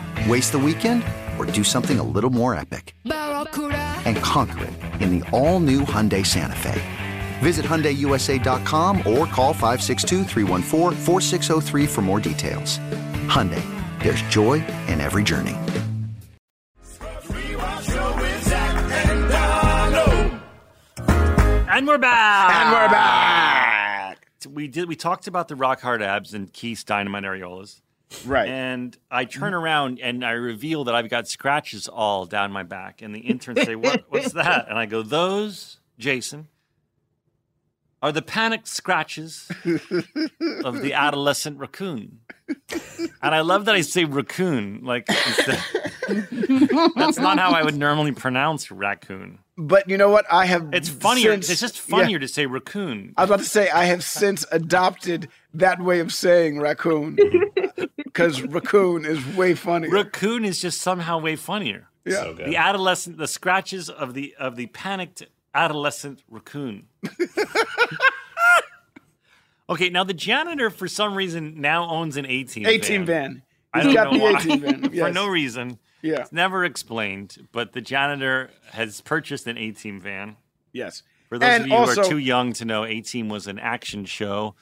Waste the weekend or do something a little more epic? And conquer it in the all new Hyundai Santa Fe. Visit HyundaiUSA.com or call 562-314-4603 for more details. Hyundai, there's joy in every journey. And we're back! And we're back. We did. We talked about the rock hard abs and Keith's dynamite areolas. Right. And I mm-hmm. turn around and I reveal that I've got scratches all down my back. And the interns say, what, What's that? And I go, Those, Jason, are the panicked scratches of the adolescent raccoon. And I love that I say raccoon. Like, that's not how I would normally pronounce raccoon. But you know what? I have. It's funnier. since- it's just yeah. funnier to say raccoon. I was about to say I have since adopted that way of saying raccoon because raccoon is way funnier. Raccoon is just somehow way funnier. yeah. So good. The adolescent, the scratches of the of the panicked adolescent raccoon. okay, now the janitor for some reason now owns an A-Team A-Team van. I He's don't got know the why. A-Team van. for no reason. Yeah. It's never explained, but the janitor has purchased an A-Team van. Yes. For those And of you who are too young to know, A-Team was an action show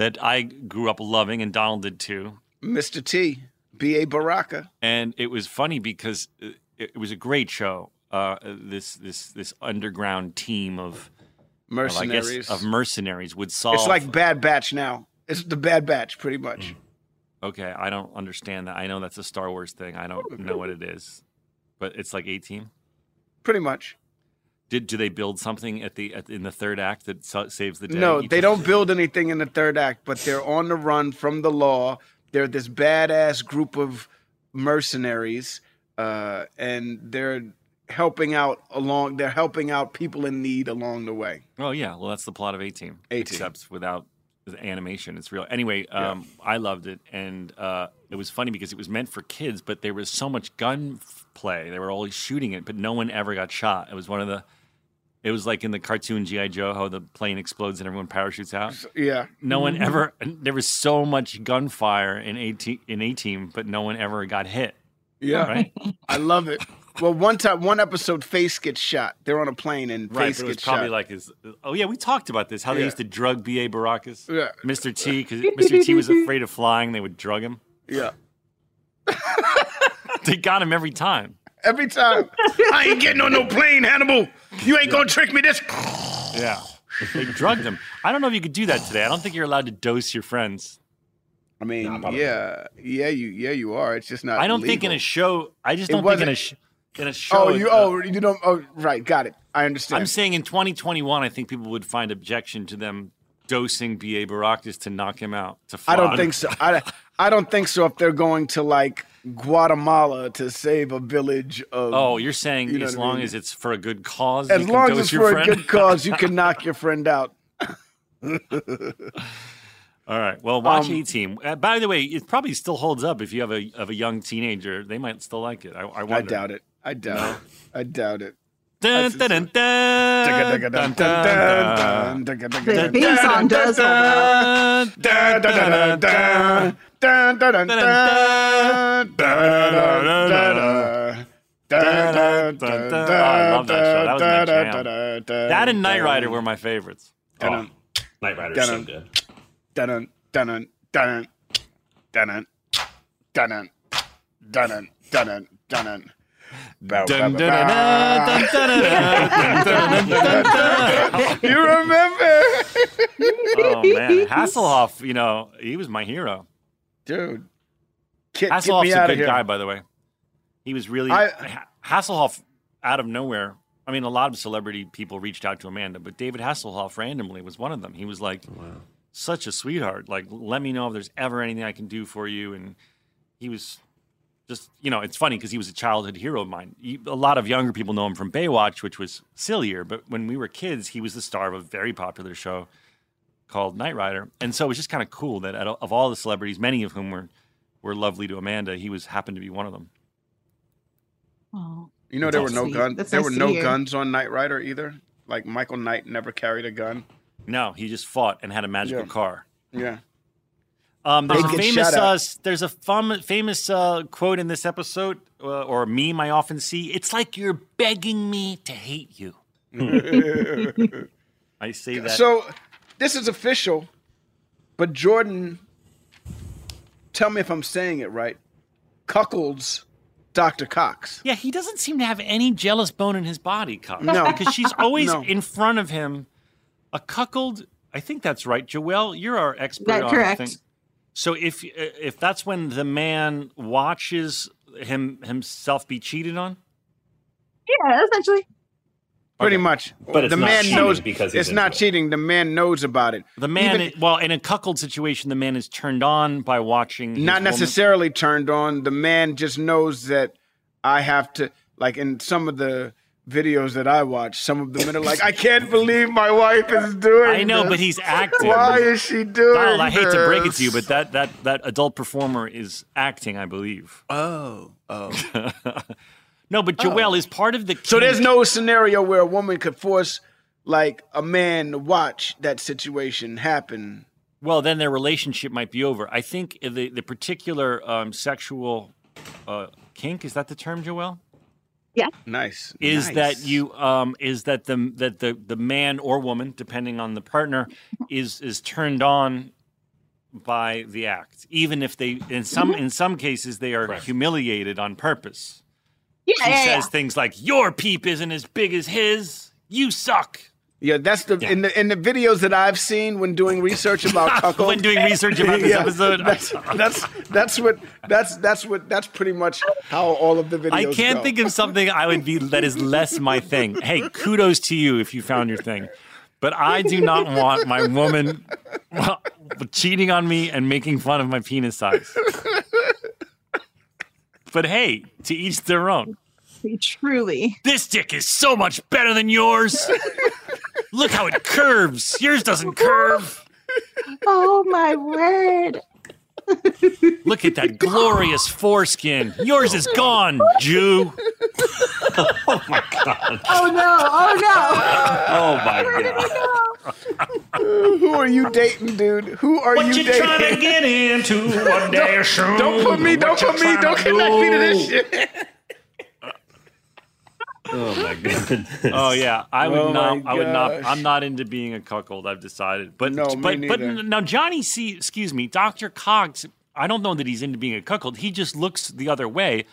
that I grew up loving, and Donald did too. Mr. T, B.A. Baracus. and it was funny because it, it was a great show. Uh, this this this underground team of well, Mercenaries. guess of mercenaries would solve. it's like Bad Batch now. It's the Bad Batch, pretty much. Okay, I don't understand that. I know that's a Star Wars thing. I don't know what it is, but it's like A Team. Pretty much. Did do they build something at the at, in the third act that sa- saves the day? No, they don't build anything in the third act, but they're on the run from the law. They're this badass group of mercenaries, uh, and they're helping out along. They're helping out people in need along the way. Oh yeah, well that's the plot of A Team, A-Team. except without the animation. It's real. Anyway, um, I loved it, and uh, it was funny because it was meant for kids, but there was so much gun play. They were always shooting it, but no one ever got shot. It was one of the. It was like in the cartoon GI Joe, how the plane explodes and everyone parachutes out. Yeah, No one mm-hmm. ever. There was so much gunfire in A Team, in A Team, but no one ever got hit. yeah, Right. I love it. Well, one time, one episode, Face gets shot. They're on a plane and Right, Face but it was gets probably shot. like his. Oh yeah, we talked about this. How they Yeah. used to drug B. A. Baracus, Yeah. Mr. T, because Mr. T was afraid of flying. They would drug him. yeah, They got him every time. Every time. I ain't getting on no plane, Hannibal. You ain't gonna trick me this. Yeah, they drugged him. I don't know if you could do that today. I don't think you're allowed to dose your friends. I mean, Nah, yeah, yeah, you, yeah, you are. It's just not. I don't think in a show. I just don't think in a sh- in a show. Oh, you, uh, oh, you don't. Oh, right, got it. I understand. I'm saying in 2021, I think people would find objection to them dosing B. A. Baracus to knock him out. To I don't think so. I, I don't think so. If they're going to like Guatemala to save a village of. Oh, you're saying You know as what I long mean? as it's for a good cause. as you can long as it's your for a good cause, you can knock your friend out. All right. Well, watch Um, A Team. Uh, by the way, it probably still holds up if you have a of a young teenager. They might still like it. I, I I doubt it. I doubt it. I doubt it. Dun, dun, dun. The theme song does hold up. Dun, dun, dun, dun, dun. I love that show. That was my jam. That and Knight Rider were my favorites. Oh, Knight Rider's so Dun-dun. good. Dun dun dun dun dun dun dun dun dun. You remember, Oh man, Hasselhoff. You know, he was my hero. Dude? Get, get me Hasselhoff's a good here. guy, by the way. He was really I- Hasselhoff out of nowhere. I mean, a lot of celebrity people reached out to Amanda, but David Hasselhoff randomly was one of them. He was like wow. such a sweetheart. Like, let me know if there's ever anything I can do for you. And he was just, you know, it's funny because he was a childhood hero of mine. He, a lot of younger people know him from Baywatch, which was sillier. But when we were kids, he was the star of a very popular show called Knight Rider. And so it was just kind of cool that out of of all the celebrities, many of whom were were lovely to Amanda, he was happened to be one of them. Oh, You know there were no sweet. guns. That's There nice were no hear. guns on Knight Rider either. Like Michael Knight never carried a gun. No, he just fought and had a magical Yeah. car. Yeah. Um, there's a famous uh, there's a fun, famous uh, quote in this episode uh, or meme I often see. It's like you're begging me to hate you. I say that. So this is official, but Jordan, tell me if I'm saying it right. Cuckolds Dr. Cox. yeah, he doesn't seem to have any jealous bone in his body, Cox. No. because she's always No. in front of him. A cuckold. I think that's right, Joelle. You're our expert That on correct. thing. So if uh, if that's when the man watches him himself be cheated on, yeah, essentially. Pretty Okay. much. But the not man cheating knows because it's not it. cheating. The man knows about it. The man, Even- is- well, in a cuckold situation, the man is turned on by watching. his not woman- necessarily turned on. The man just knows that I have to like in some of the videos that I watch, some of the men are like, I can't believe my wife is doing I know, this. but he's acting. Why is she doing Donald, I hate to break it to you, but that that that adult performer is acting, I believe. Oh, oh. No, but Joelle is part of the. So there's no scenario where a woman could force like a man to watch that situation happen. Well, then their relationship might be over. I think the the particular um, sexual uh, kink is that the term, Joelle? Yeah. Nice. is nice. that you um is that the that the the man or woman depending on the partner is is turned on by the act even if they in some in some cases they are Correct. humiliated on purpose Yeah, she yeah, yeah. says things like your peep isn't as big as his you suck Yeah, that's the in the in the videos that I've seen when doing research about cuckold. when doing research about this Yeah, episode. That's, that's that's what that's that's what that's pretty much how all of the videos. I can't go. think of something I would be that is less my thing. Hey, kudos to you if you found your thing. But I do not want my woman cheating on me and making fun of my penis size. But hey, to each their own. Truly. This dick is so much better than yours. Look how it curves. Yours doesn't curve. Oh my word. Look at that glorious foreskin. Yours is gone, Jew. Oh my god. Oh no. Oh no. Oh my god! Who are you dating, dude? Who are What you you dating? trying to get into one day soon? Don't put me. Don't What put me. Don't to connect me to this shit. Oh my goodness! Oh yeah, I would Oh, not. I would not. I'm not into being a cuckold. I've decided. But No, me but but now Johnny C. Excuse me, Doctor Cox. I don't know that he's into being a cuckold. He just looks the other way.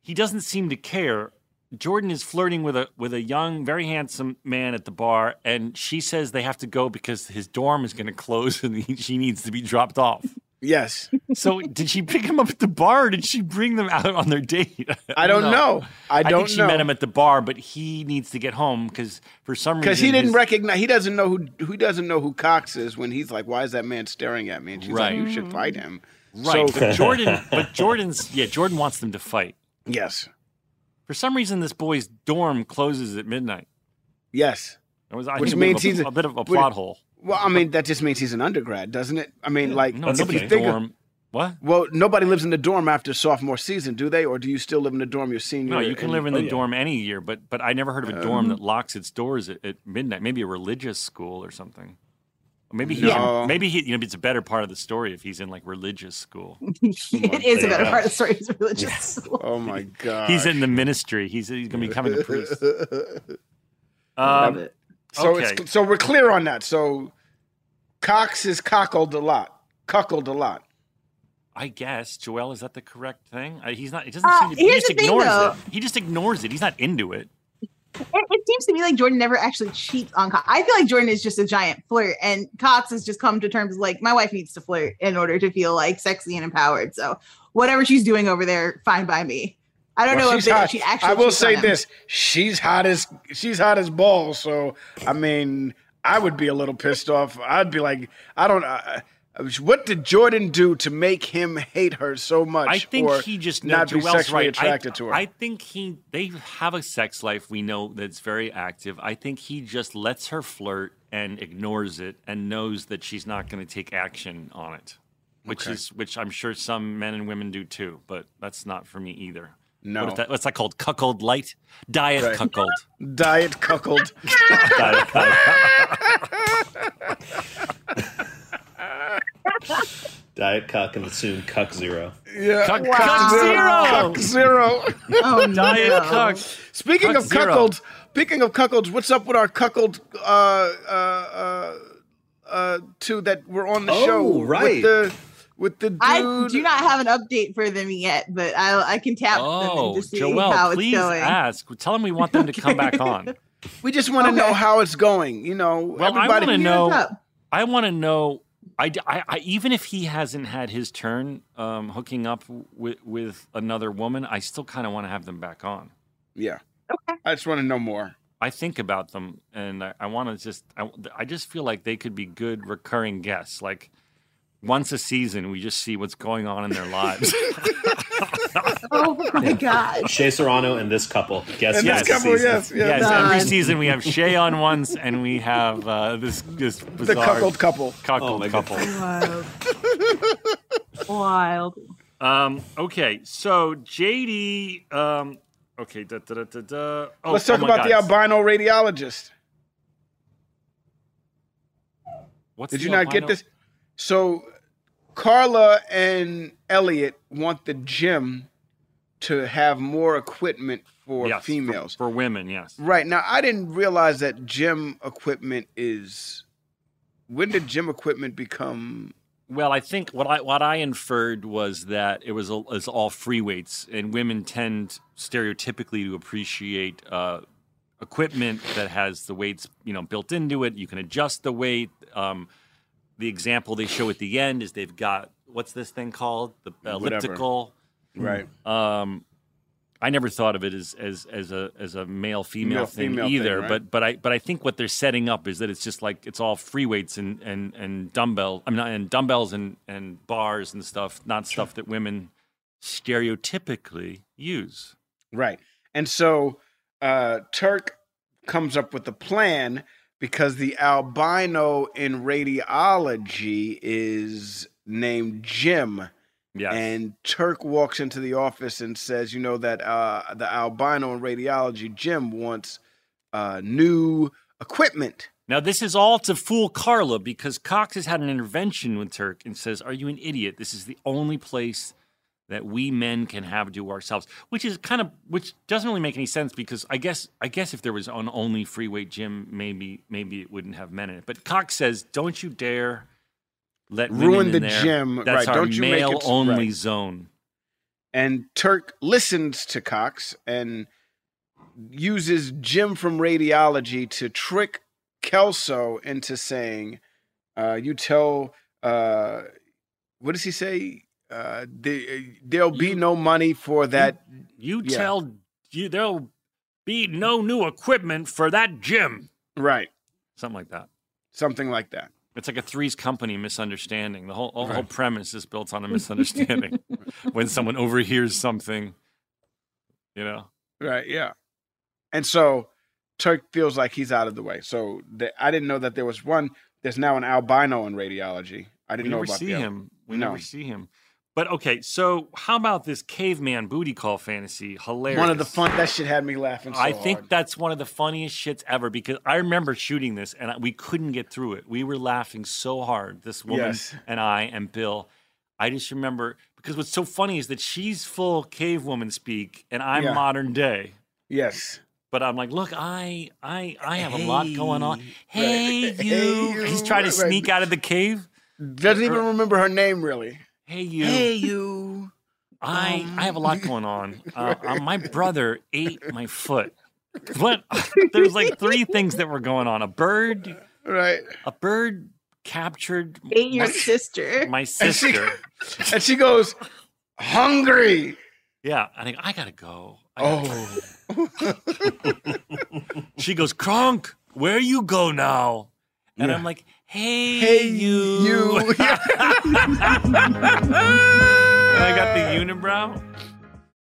He doesn't seem to care. Jordan is flirting with a with a young, very handsome man at the bar, and she says they have to go because his dorm is going to close and he, she needs to be dropped off. Yes, So, did she pick him up at the bar, or did she bring them out on their date? I don't know. I I don't think she know. met him at the bar, but he needs to get home because for some reason because he didn't his- recognize. He doesn't know who. Who doesn't know who Cox is when he's like, "Why is that man staring at me?" And she's Right. like, "You should fight him." Right, So but Jordan, but Jordan's yeah, Jordan wants them to fight. yes, For some reason, this boy's dorm closes at midnight. yes. It was, I Which think, a bit means of a, he's a- a bit of a plot hole. Well, I mean, that just means he's an undergrad, doesn't it? I mean, like, No, if nobody's you think of- what? well, nobody lives in the dorm after sophomore season, do they? Or do you still live in the dorm your senior? No, you can and- live in oh, the yeah. dorm any year, but but I never heard of a dorm that locks its doors at, at midnight. Maybe a religious school or something. Maybe he, No. maybe he, you know, it's a better part of the story if he's in like religious school. it is a better part of the story. He's religious school. Oh my god, He's in the ministry. He's he's gonna be becoming a priest. Love Um, it. So Okay. it's so we're clear on that. So Cox is cockled a lot, cuckold a lot. I guess Joelle is that the correct thing? Uh, he's not. It doesn't Uh, seem to. He here's just the thing, ignores though. it. He just ignores it. He's not into it. It, it seems to me like Jordan never actually cheats on Cox. I feel like Jordan is just a giant flirt, and Cox has just come to terms like my wife needs to flirt in order to feel like sexy and empowered. So whatever she's doing over there, fine by me. I don't Well, know if she's she actually. I will say this: she's hot as she's hot as balls. So I mean, I would be a little pissed off. I'd be like, I don't. Uh, what did Jordan do to make him hate her so much? I think or he just not be Joel's sexually right. attracted I, to her. I think he they have a sex life we know that's very active. I think he just lets her flirt and ignores it and knows that she's not going to take action on it, which Okay. is which I'm sure some men and women do too. But that's not for me either. No. What is that, what's that called? Cuckold light, diet Right. cuckold. Diet cuckold. Diet cuck and soon cuck zero. yeah. Cuck, Wow. cuck zero. Cuck zero. Oh, Diet no. cuck. Speaking Cuck of zero. cuckolds, speaking of cuckolds, what's up with our cuckold uh, uh, uh, uh, two that were on the Oh, show? right. With the with the dude. I do not have an update for them yet, but I I can tap them Oh, and just see Joel, how it's please going. ask. Tell them we want them to come back on. We just want to Okay. know how it's going. You know, Well, I wanna know- I want to know. I, I, I- even if he hasn't had his turn um, hooking up with with another woman, I still kind of want to have them back on. yeah. Okay. I just want to know more. I think about them, and I, I want to just. I, I just feel like they could be good recurring guests. Like once a season, we just see what's going on in their lives. Oh my god. Shea Serrano and this couple. Guess And Yes. this yes. couple, yes, yes. yes, every season we have Shea on once, and we have uh, this this The cuckold couple. cuckold Oh couple. Wild. Wild. Um, okay, so JD. Um, okay, da, da, da, da, da. Oh, Let's talk oh my about the albino radiologist. What's Did the you not get this? So, Carla and Elliot want the gym to have more equipment for Yes, females. for, women? Yes. Right now, I didn't realize that gym equipment is. When did gym equipment become? Well, I think what I what I inferred was that it was, a, was all free weights, and women tend stereotypically to appreciate uh, equipment that has the weights, you know, built into it. You can adjust the weight. Um, the example they show at the end is they've got what's this thing called? The elliptical. Right. Um, I never thought of it as as as a as a male female thing female thing, either. right? But but I but I think what they're setting up is that it's just like it's all free weights and and and dumbbell. I'm not and dumbbells and and bars and stuff, not stuff that women stereotypically use. Right. And so uh, Turk comes up with a plan because the albino in radiology is named Jim. Yes. And Turk walks into the office and says, you know, that uh, the albino in radiology, Jim, wants uh, new equipment. Now, this is all to fool Carla because Cox has had an intervention with Turk and says, Are you an idiot? This is the only place that we men can have to ourselves, which is kind of, which doesn't really make any sense because I guess, I guess if there was an only free weight gym, maybe, maybe it wouldn't have men in it. But Cox says, Don't you dare let Ruin in the there. gym, That's right, our don't you make male it- only right. zone. And Turk listens to Cox and uses Jim from radiology to trick Kelso into saying, uh, "You tell, uh, what does he say? Uh, the, there'll be You- no money for that." You Yeah. tell you there'll be no new equipment for that gym. Right, Something like that. something like that. It's like a Three's Company misunderstanding. The whole, whole, whole premise is built on a misunderstanding. when someone overhears something, you know. Right, yeah. And so Turk feels like he's out of the way. So the, I didn't know that there was one. There's now an albino in radiology. I didn't We know about see him. We No. never see him. But okay, so how about this caveman booty call fantasy? Hilarious. One of the fun that shit had me laughing. So I think hard. that's one of the funniest shits ever because I remember shooting this and we couldn't get through it. We were laughing so hard. This woman Yes. and I and Bill. I just remember because what's so funny is that she's full cave woman speak and I'm Yeah. modern day. yes. But I'm like, look, I I I have a lot going on. Hey. Hey Right. you. Hey, He's trying to right. sneak out of the cave. Doesn't even remember her name really. Hey you. Hey you. I um, I have a lot going on. Uh, uh, my brother ate my foot. What? There's like three things that were going on. A bird, Right. a bird captured Ate your my, sister. my sister. And she goes, hungry. Yeah, I think I gotta go. I gotta Oh. She goes, Kronk, where you go now? And Yeah. I'm like, hey, Hey, you. you. and I got the unibrow.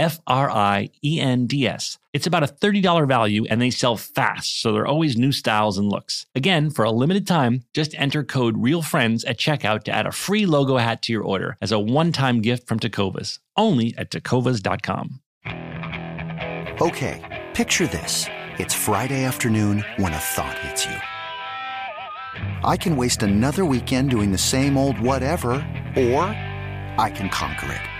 F R I E N D S. It's about a $30 value and they sell fast, so there are always new styles and looks. Again, for a limited time, just enter code REALFRIENDS at checkout to add a free logo hat to your order as a one time gift from Tecovas, only at tecovas.com. Okay, Picture this. It's Friday afternoon when a thought hits you. I can waste another weekend doing the same old whatever, or I can conquer it.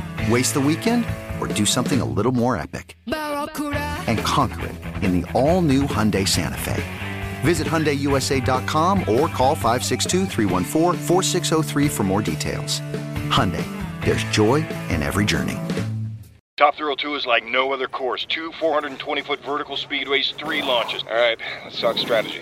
Waste the weekend or do something a little more epic? And conquer it in the all new Hyundai Santa Fe. Visit HyundaiUSA.com or call 562-314-4603 for more details. Hyundai, there's joy in every journey. Top Thrill 2 is like no other course. Two 420 foot vertical speedways, three launches. All right, let's talk strategy.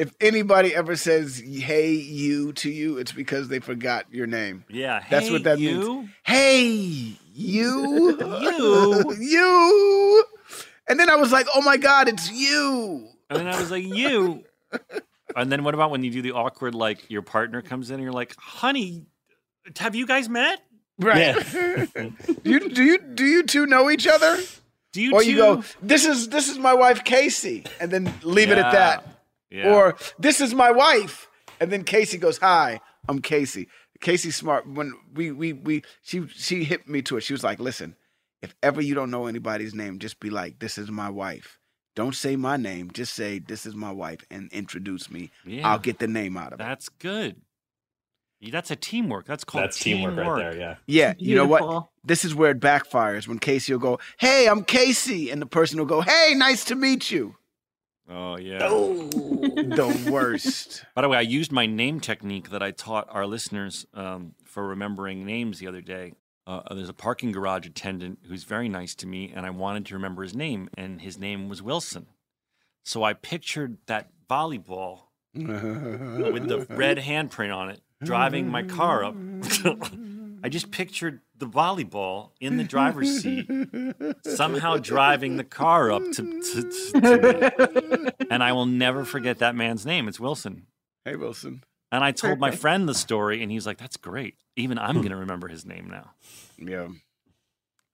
If anybody ever says "Hey you" to you, it's because they forgot your name. Yeah, That's hey, what that you. means. Hey you, You. you. And then I was like, "Oh my god, it's you!" And then I was like, you. And then what about when you do the awkward, like your partner comes in and you're like, honey, have you guys met? Right? you do you do you two know each other? Do you or two? you go, "This is this is my wife Casey," and then leave it at that. Yeah. Or this is my wife, and then Casey goes, "Hi, I'm Casey." Casey Smart. When we we we she she hit me to it. She was like, "Listen, if ever you don't know anybody's name, just be like, this is my wife. Don't say my name. Just say this is my wife and introduce me. Yeah. I'll get the name out of it." That's good. That's a teamwork. That's called That's teamwork right there, yeah. Yeah, you know what? This is where it backfires when Casey will go, "Hey, I'm Casey," and the person will go, "Hey, nice to meet you." Oh yeah. the worst. By the way, I used my name technique that I taught our listeners um, for remembering names the other day. Uh, there's a parking garage attendant who's very nice to me, and I wanted to remember his name, and his name was Wilson. So I pictured that volleyball with the red handprint on it driving my car up. I just pictured the volleyball in the driver's seat, somehow driving the car up to, to, to, to me. And I will never forget that man's name. It's Wilson. Hey, Wilson. And I told my friend the story, and he's like, "That's great. Even I'm hmm. going to remember his name now." Yeah.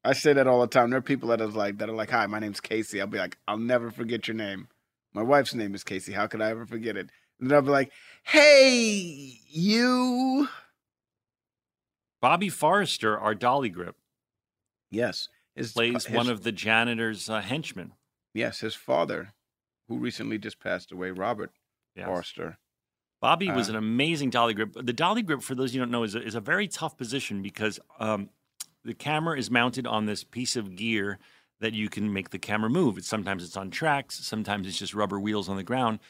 I say that all the time. There are people that is like that are like, "Hi, my name's Casey." I'll be like, "I'll never forget your name." My wife's name is Casey. How could I ever forget it? And I'll be like, "Hey, you." Bobby Forrester, our dolly grip, Yes, his plays his- one of the janitor's uh, henchmen. yes his father, who recently just passed away, Robert Yes. Forrester. Bobby was Uh, an amazing dolly grip. The dolly grip, for those you don't know, is a, is a very tough position because um, the camera is mounted on this piece of gear that you can make the camera move. It's sometimes it's on tracks, sometimes it's just rubber wheels on the ground,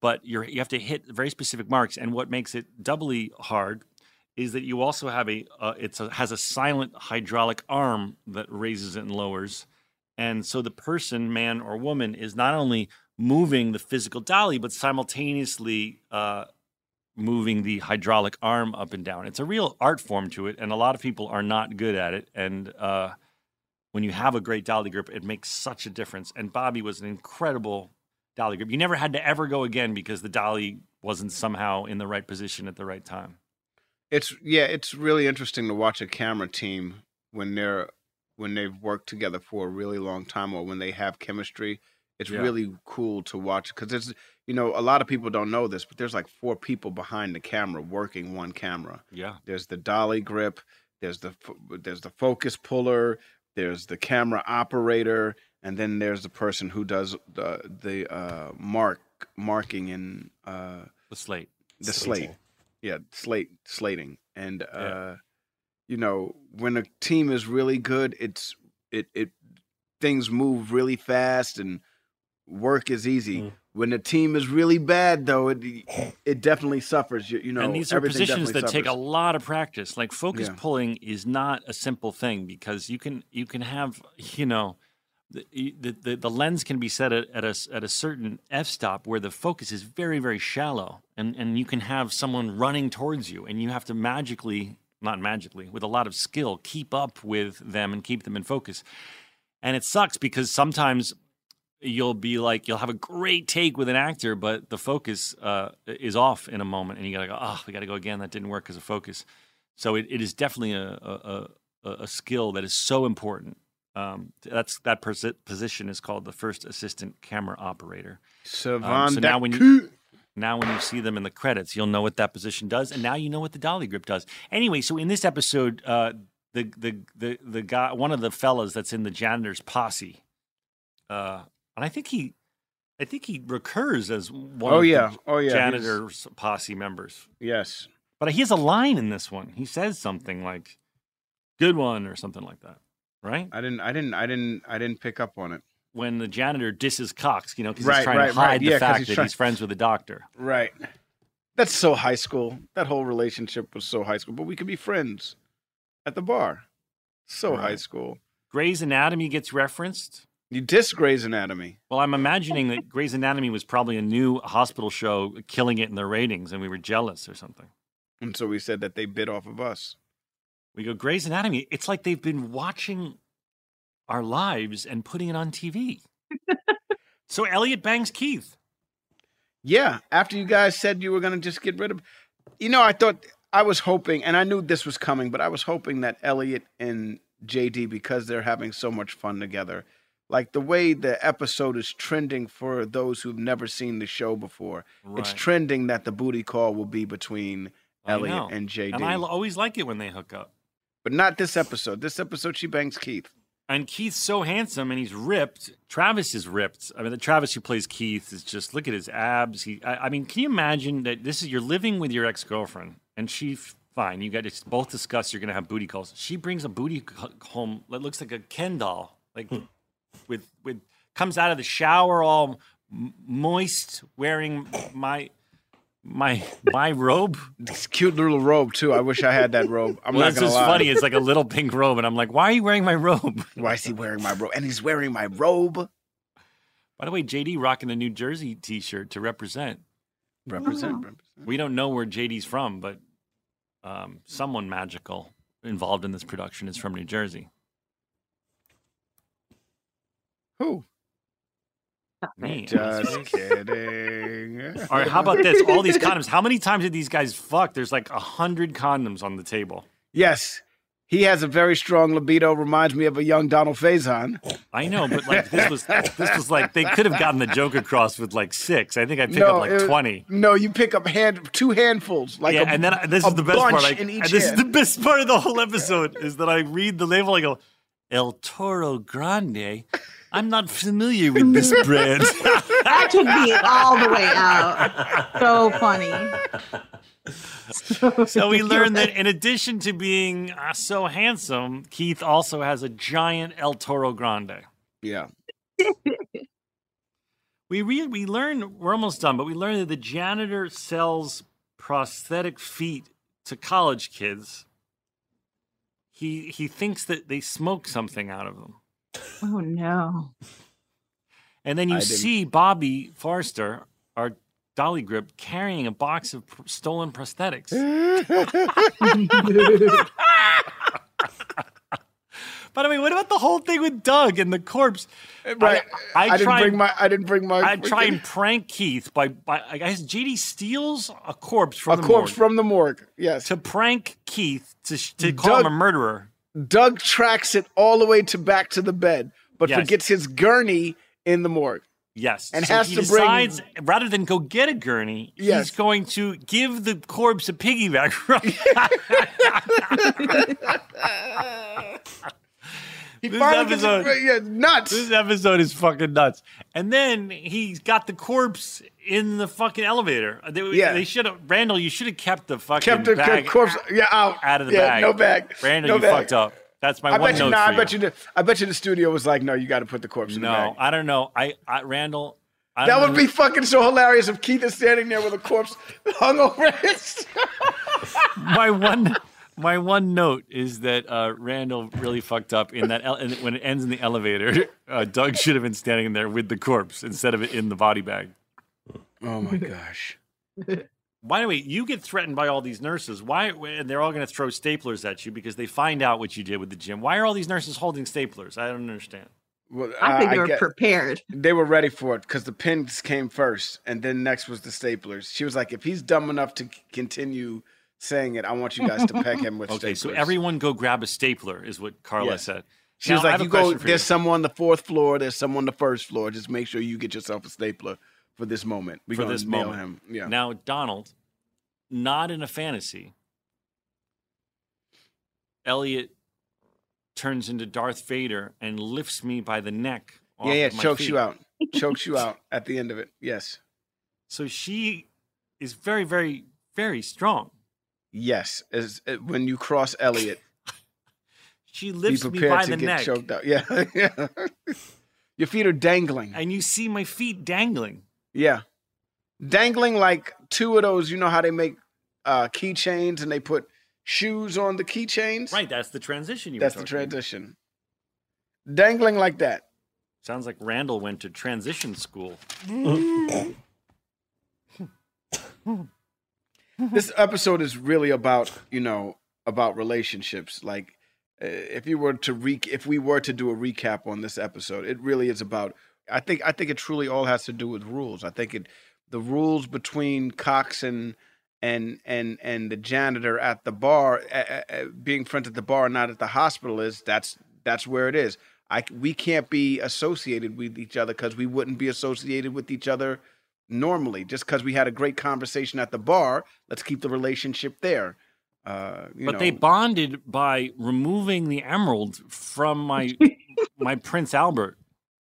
but you're you have to hit very specific marks. And what makes it doubly hard is that you also have a uh, has a silent hydraulic arm that raises it and lowers, and so the person, man or woman, is not only moving the physical dolly, but simultaneously uh, moving the hydraulic arm up and down. It's a real art form to it, and a lot of people are not good at it. And uh, when you have a great dolly grip, it makes such a difference. And Bobby was an incredible dolly grip. You never had to ever go again because the dolly wasn't somehow in the right position at the right time. It's yeah, it's really interesting to watch a camera team when they're when they've worked together for a really long time or when they have chemistry. It's Yeah. really cool to watch because there's you know a lot of people don't know this, but there's like four people behind the camera working one camera. Yeah. There's the dolly grip, there's the there's the focus puller, there's the camera operator, and then there's the person who does the the uh, mark marking in uh, The slate. the Slating. slate yeah slate slating and uh you know when a team is really good it's it it things move really fast and work is easy. Mm. When a team is really bad, though, it it definitely suffers. You, you know, and these are positions that definitely take a lot of practice. Like focus Yeah. pulling is not a simple thing because you can you can have you know the the, the, lens can be set at, at a at a certain f stop where the focus is very very shallow and and you can have someone running towards you and you have to magically not magically with a lot of skill keep up with them and keep them in focus. And it sucks because sometimes you'll be like you'll have a great take with an actor, but the focus uh, is off in a moment, and you gotta go, oh, we gotta go again. That didn't work as a focus. So it, it is definitely a, a, a, a skill that is so important. Um, that's that position is called the first assistant camera operator. Savon Um, so now when you now when you see them in the credits, you'll know what that position does, and now you know what the dolly grip does. Anyway, so in this episode, uh, the the the the guy, one of the fellas that's in the janitor's posse, uh, and I think he, I think he recurs as one. Oh of the yeah, oh yeah, he's- janitor's posse members. Yes, But he has a line in this one. He says something like "good one" or something like that, right? I didn't, I didn't, I didn't, I didn't pick up on it. When the janitor disses Cox, you know, because Right, he's trying right, to hide right. the Yeah, fact he's that trying- he's friends with the doctor. Right. That's so high school. That whole relationship was so high school. But we could be friends at the bar. So high school. Grey's Anatomy gets referenced. You diss Grey's Anatomy. Well, I'm imagining that Grey's Anatomy was probably a new hospital show killing it in their ratings, and we were jealous or something. And so we said that they bit off of us. We go, Grey's Anatomy. It's like they've been watching our lives and putting it on TV. so Elliot bangs Keith. Yeah. After you guys said you were going to just get rid of. You know, I thought, I was hoping, and I knew this was coming, but I was hoping that Elliot and JD, because they're having so much fun together, like the way the episode is trending for those who've never seen the show before, it's trending that the booty call will be between I Elliot know. and JD. And I always like it when they hook up. But not this episode. This episode, she bangs Keith. And Keith's so handsome and he's ripped. Travis is ripped. I mean, the Travis who plays Keith is just look at his abs. He, I, I mean, can you imagine that this is you're living with your ex girlfriend and she fine. You got to both discuss you're going to have booty calls. She brings a booty home that looks like a Ken doll, like hmm. with with comes out of the shower all moist, wearing my my my robe. This cute little robe too. I wish I had that robe. I'm well, not it's gonna just lie. funny. It's like a little pink robe, and I'm like, why are you wearing my robe? Why is he wearing my robe? And he's wearing my robe. By the way, JD rocking the New Jersey T-shirt to represent. Represent. Oh. represent. We don't know where JD's from, but um, someone magical involved in this production is from New Jersey. Who? Me. Just kidding. All right, how about this? All these condoms. How many times did these guys fuck? There's like a hundred condoms on the table. Yes, he has a very strong libido. Reminds me of a young Donald Faison. I know, but like this was this was like they could have gotten the joke across with like six. I think I picked no, up like it- twenty. No, you pick up hand two handfuls. Like yeah, a, and then I- this is the best part. bunch Like, in and each this is the best part of the whole episode is that I read the label. I go, El Toro Grande. I'm not familiar with this brand. That took me all the way out. So funny. so we learned that in addition to being uh, so handsome, Keith also has a giant El Toro Grande. yeah. We re- we learn we're almost done, but we learned that the janitor sells prosthetic feet to college kids. He he thinks that they smoke something out of them. Oh no. And then you I didn't- see Bobby Forrester, our dolly grip, carrying a box of pr- stolen prosthetics. By the way, what about the whole thing with Doug and the corpse? Uh, right. I, I, didn't try bring and- my. I didn't bring my. I try and prank Keith by, by I guess JD steals a corpse from a the corpse morgue from the morgue. Yes. to prank Keith to to mm. call him a murderer. Doug tracks it all the way to back to the bed, but Yes. forgets his gurney in the morgue. Yes, And so has he to bring- decides rather than go get a gurney, Yes. he's going to give the corpse a piggyback ride. He This episode- it, yeah, nuts. This episode is fucking nuts. And then he's got the corpse in the fucking elevator. They, Yeah. they should have Randall. You should have kept the fucking Kept the bag corpse. Yeah, out. out of the yeah, bag. No bag. Randall, no you bag. fucked up. That's my I one bet you. note No, for I bet you. The, I bet you the studio was like, no, you got to put the corpse in the No. I don't know. I, I Randall. I That would know- be fucking so hilarious if Keith is standing there with a corpse hung over his. my one. My one note is that uh, Randall really fucked up in that ele- when it ends in the elevator. Uh, Doug should have been standing there with the corpse instead of it in the body bag. Oh my gosh. By the way, you get threatened by all these nurses. Why? And they're all going to throw staplers at you because they find out what you did with the gym. Why are all these nurses holding staplers? I don't understand. Well, I think uh, they were get- prepared. They were ready for it because the pins came first, and then next was the staplers. She was like, "If he's dumb enough to continue saying it, I want you guys to peg him with Okay, staplers." so everyone go grab a stapler, is what Carla Yes. said. She Now, was like, "You go. There's someone on the fourth floor. There's someone on the first floor. Just make sure you get yourself a stapler for this moment. We for this moment. him. Yeah. Now, Donald, not in a fantasy, Elliot turns into Darth Vader and lifts me by the neck. yeah, yeah. Chokes feet. you out. chokes you out at the end of it. Yes. So she is very, very, very strong. Yes. As, uh, when you cross Elliot, She be lifts me prepared by to the get neck, choked out. Yeah. yeah. Your feet are dangling. and you see my feet dangling. Yeah. Dangling like two of those, you know how they make uh keychains and they put shoes on the keychains? Right, that's the transition you That's were the talking about. transition. Dangling like that. Sounds like Randall went to transition school. this episode is really about you know about relationships. Like uh, if you were to re- if we were to do a recap on this episode it really is about i think i think it truly all has to do with rules. I think it the rules between cox and and and and the janitor at the bar being friends at the bar not at the hospital is that's that's where it is. I we can't be associated with each other because we wouldn't be associated with each other normally just because we had a great conversation at the bar let's keep the relationship there uh you but know, they bonded by removing the emerald from my my Prince Albert.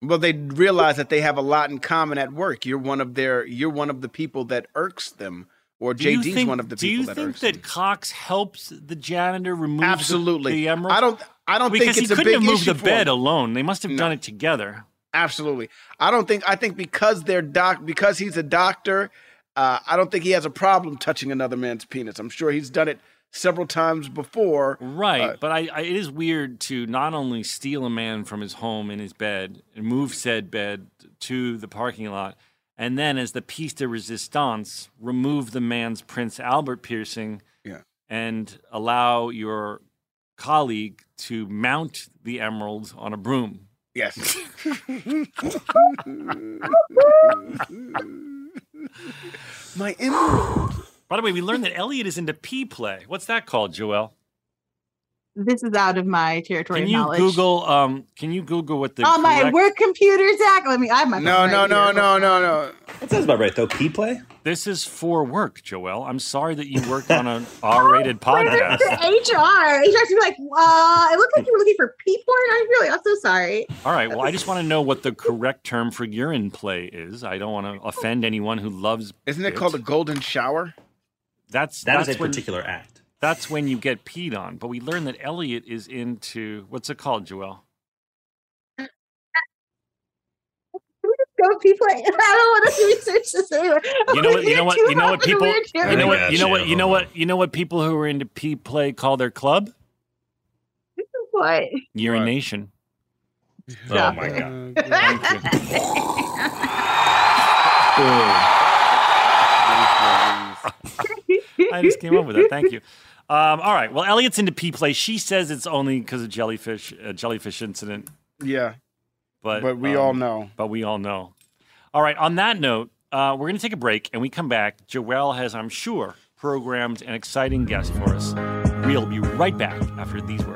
well they realize that they have a lot in common at work you're one of their you're one of the people that irks them or Do jd's think- one of the people. Do you that think that them. Cox helps the janitor remove the- absolutely the, emerald? i don't i don't because think it's he a couldn't big have moved the bed him. alone. They must have No. done it together. Absolutely. I don't think I think because they're doc because he's a doctor, uh, I don't think he has a problem touching another man's penis. I'm sure he's done it several times before. Right, Uh, but I, I, it is weird to not only steal a man from his home in his bed and move said bed to the parking lot, and then as the piece de resistance, remove the man's Prince Albert piercing Yeah. and allow your colleague to mount the emerald on a broom. Yes. My emerald. By the way, we learned that Elliot is into pee play. What's that called, Joel? This is out of my territory Can you knowledge. Google? Um, can you Google what the on my work computer, Zach? Let me. I have my No, phone no, right no, here. no, no, no. That sounds about right, though. P play? This is for work, Joel. I'm sorry that you worked on an R-rated podcast. HR. HR should be like, uh, it looked like you were looking for pee porn. I'm really, I'm so sorry. All right. Well, I just want to know what the correct term for urine play is. I don't want to offend anyone who loves. Isn't it called a golden shower? That's That is that's a when, particular act. That's when you get peed on. But we learned that Elliot is into what's it called, Joel? Go pee play. I don't want to research this anyway. You know what? You know what? You know what people? You know what? You know what? You know what? You know what? People who are into pee play call their club What? urination. Oh my god. I just came up with that. Thank you. Um, all right. Well, Elliot's into pee play. She says it's only because of jellyfish, a jellyfish incident. Yeah, But but we um, all know. But we all know. All right. On that note, uh, we're going to take a break, and we come back. Joelle has, I'm sure, programmed an exciting guest for us. We'll be right back after these words.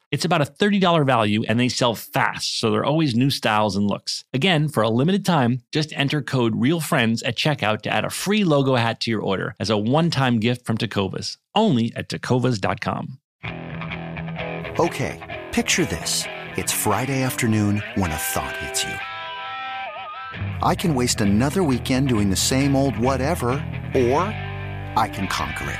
It's about a $30 value and they sell fast, so there are always new styles and looks. Again, for a limited time, just enter code REALFRIENDS at checkout to add a free logo hat to your order as a one time gift from Tecovas, only at tecovas.com. Okay, picture this. It's Friday afternoon when a thought hits you. I can waste another weekend doing the same old whatever, or I can conquer it.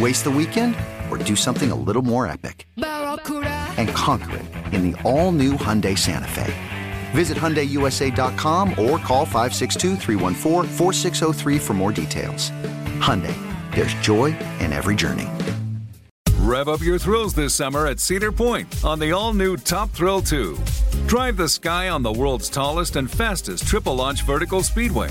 Waste the weekend or do something a little more epic? And conquer it in the all new Hyundai Santa Fe. Visit HyundaiUSA.com or call 562-314-4603 for more details. Hyundai, there's joy in every journey. Rev up your thrills this summer at Cedar Point on the all new Top Thrill 2. Drive the sky on the world's tallest and fastest triple launch vertical speedway.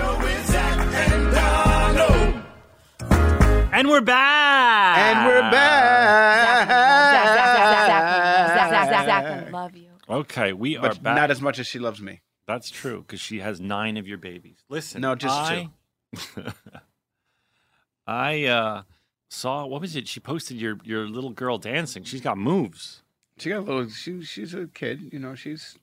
And we're back. And we're back. Zach, Zach, Zach, Zach, I love you. Okay, we are But back. not as much as she loves me. That's true because she has nine of your babies. Listen, No, just I, I uh, saw what was it? She posted your your little girl dancing. She's got moves. She got a little. She she's a kid. You know, she's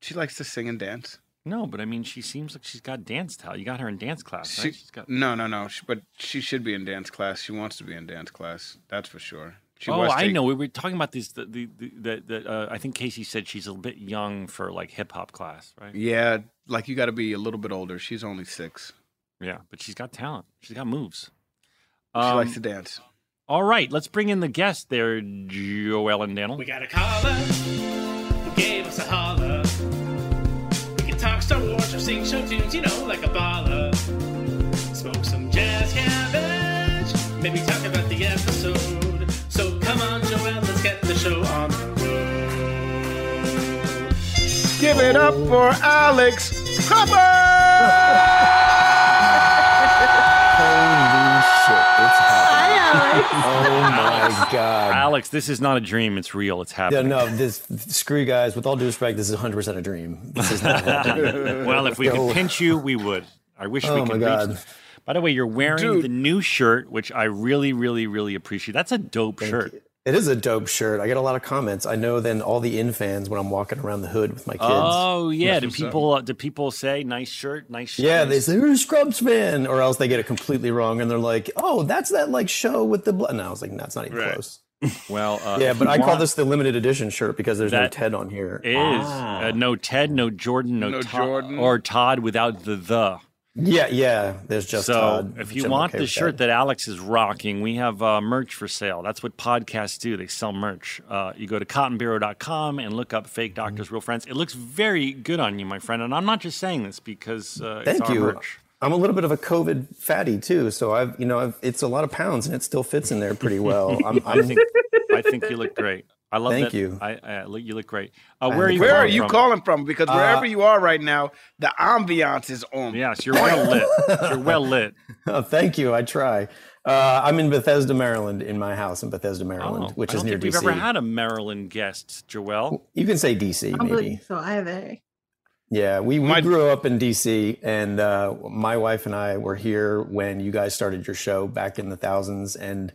she likes to sing and dance. No, but I mean, she seems like she's got dance talent. You got her in dance class, She, right? She's got. no, no, no. She, but she should be in dance class. She wants to be in dance class. That's for sure. She oh, was I take- know. We were talking about this. The the, the, the, the uh, I think Casey said she's a bit young for like hip hop class, right? Yeah, like you got to be a little bit older. She's only six. Yeah, but she's got talent. She's got moves. She Um, likes to dance. All right, let's bring in the guest there, Joel and Daniel. We got a caller sing show tunes, you know, like a baller. Smoke some jazz cabbage, maybe talk about the episode. So come on, Joel, let's get the show on the road. Give it up for Alex Holy it's happening. Hi, Alex. Oh my god. Alex, this is not a dream. It's real. It's happening. Yeah, no, this screw you guys. With all due respect, this is 100 percent a dream. This is not happening. well, if we Go. could pinch you, we would. I wish we Oh, could. my reach- God. By the way, you're wearing Dude. the new shirt, which I really, really, really appreciate. That's a dope shirt. It is a dope shirt. I get a lot of comments. I know then all the in fans when I'm walking around the hood with my kids. Oh yeah, do people uh, do people say nice shirt, nice shirt? Yeah, they say you're a Scrubs fan, or else they get it completely wrong, and they're like, "Oh, that's that like show with the blood." No, I was like, "No, "That's not even close." Well, uh, yeah, but you I call this the limited edition shirt because there's no Ted on here. Is uh, no Ted, no Jordan, no, No Todd, Jordan. or Todd without the the. Yeah, yeah. There's just so Todd. if you want okay the shirt that. Alex is rocking, we have uh, merch for sale. That's what podcasts do. They sell merch. Uh, you go to cottonbureau.com and look up fake Mm-hmm. doctors, real friends. It looks very good on you, my friend. And I'm not just saying this because uh, it's Thank our you. merch. I'm a little bit of a COVID fatty too, so I've you know I've, it's a lot of pounds and it still fits in there pretty well. I'm, I I'm, think I think you look great. I love Thank that. you. I, I look, you look great. Uh, where are you? Where are calling you from? calling from? Because wherever Uh, you are right now, the ambiance is on. Yes, you're well lit. You're well lit. oh, thank you. I try. Uh, I'm in Bethesda, Maryland, in my house in Bethesda, Maryland, Oh, which I is don't near think DC. We've ever had a Maryland guest, Joelle. you can say DC, I don't maybe. believe so either. Yeah, we, we My- grew up in DC, and uh, my wife and I were here when you guys started your show back in the thousands, and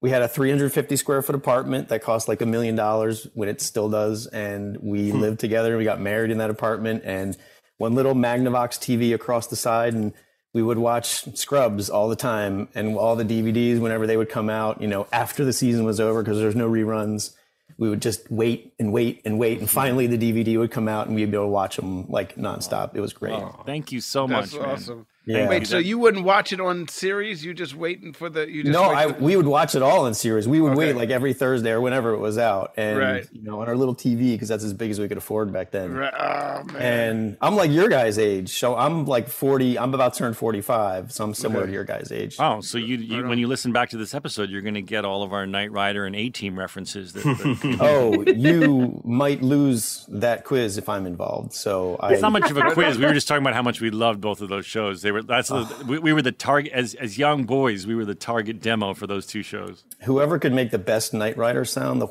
we had a 350 square foot apartment that cost like a million dollars when it still does, and we Hmm. lived together. We got married in that apartment, and one little Magnavox TV across the side, and we would watch Scrubs all the time, and all the DVDs whenever they would come out. You know, after the season was over because there's no reruns we would just wait and wait and wait, and finally the DVD would come out, and we'd be able to watch them like nonstop. It was great. Thank you so That's much, man. Awesome. Yeah. Wait, so you wouldn't watch it on series? You just waiting for the you just no, I for- we would watch it all in series. We would Okay. wait like every Thursday or whenever it was out, and Right. you know on our little TV because that's as big as we could afford back then. Right, oh, man. And I'm like your guys' age, so I'm like 40. I'm about to turn 45, so I'm similar Okay. to your guys' age. Oh, so you, you when you listen back to this episode, you're going to get all of our Knight Rider and A Team references. That, that oh, you might lose that quiz if I'm involved. So I, It's not much of a quiz. We were just talking about how much we loved both of those shows. They were that's the, we, we were the target as as young boys. We were the target demo for those two shows. whoever could make the best Knight Rider sound, the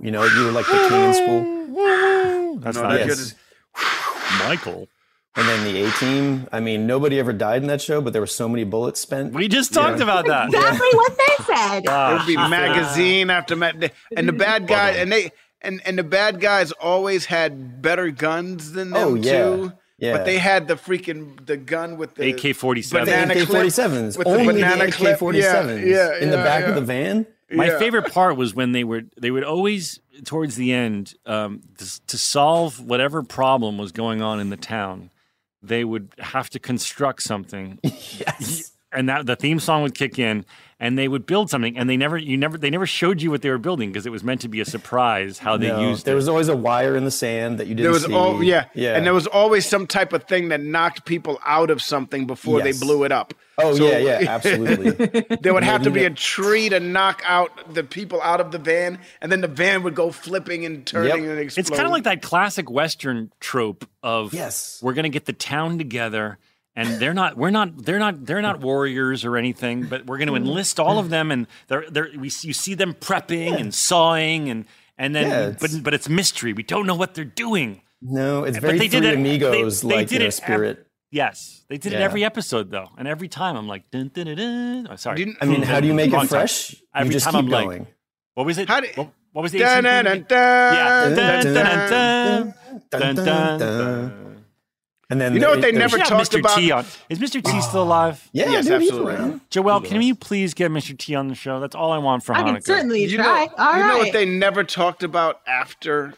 you know, you were like the king in school. That's No, not that's it. good. Michael. And then the A team. I mean, nobody ever died in that show, but there were so many bullets spent. We just talked Yeah. about that. Exactly what they said. Ah, It would be she said- magazine after ma- and the bad guy and they and and the bad guys always had better guns than them Oh, yeah. too. Yeah. But they had the freaking the gun with the AK-47. The AK-47s. Only the. AK-47s Yeah, yeah, in the back yeah. of the van. My Yeah. favorite part was when they were they would always towards the end um, to, to solve whatever problem was going on in the town, they would have to construct something, Yes. And that the theme song would kick in, and they would build something, and they never you never they never showed you what they were building because it was meant to be a surprise how they No, used there it. was always a wire in the sand that you didn't there was see. all yeah, yeah, and there was always some type of thing that knocked people out of something before Yes. they blew it up. Oh So- yeah, yeah, absolutely. There would have to be a tree to knock out the people out of the van, and then the van would go flipping and turning Yep. and explode. It's kind of like that classic Western trope of Yes. we're going to get the town together. And they're not. We're not. They're not. They're not warriors or anything. But we're going to enlist all of them, and they're. They're. We. You see them prepping and sawing, and and then. Yeah, but it's- but it's mystery. We don't know what they're doing. no, it's But very they did it- Amigos they- they like did you know, it ev- spirit. Yes, they did it every episode though, and every time I'm like, dun, dun, dun, dun. Oh, sorry. Didn't- I mean, how do you make Wrong it time. fresh? Every you just time keep I'm like, going. What was it? How did- what, what was the Dun, 18th dun, movie? dun, dun, Yeah. And then You know what they it- it was- never We should have talked Mr. about- T on. Is Mr. T still alive? Yeah, Yes, dude, he's absolutely. around. Joelle, can you please get Mr. T on the show? That's all I want for I Hanukkah. can certainly You know, try. All right. you know what they never talked about after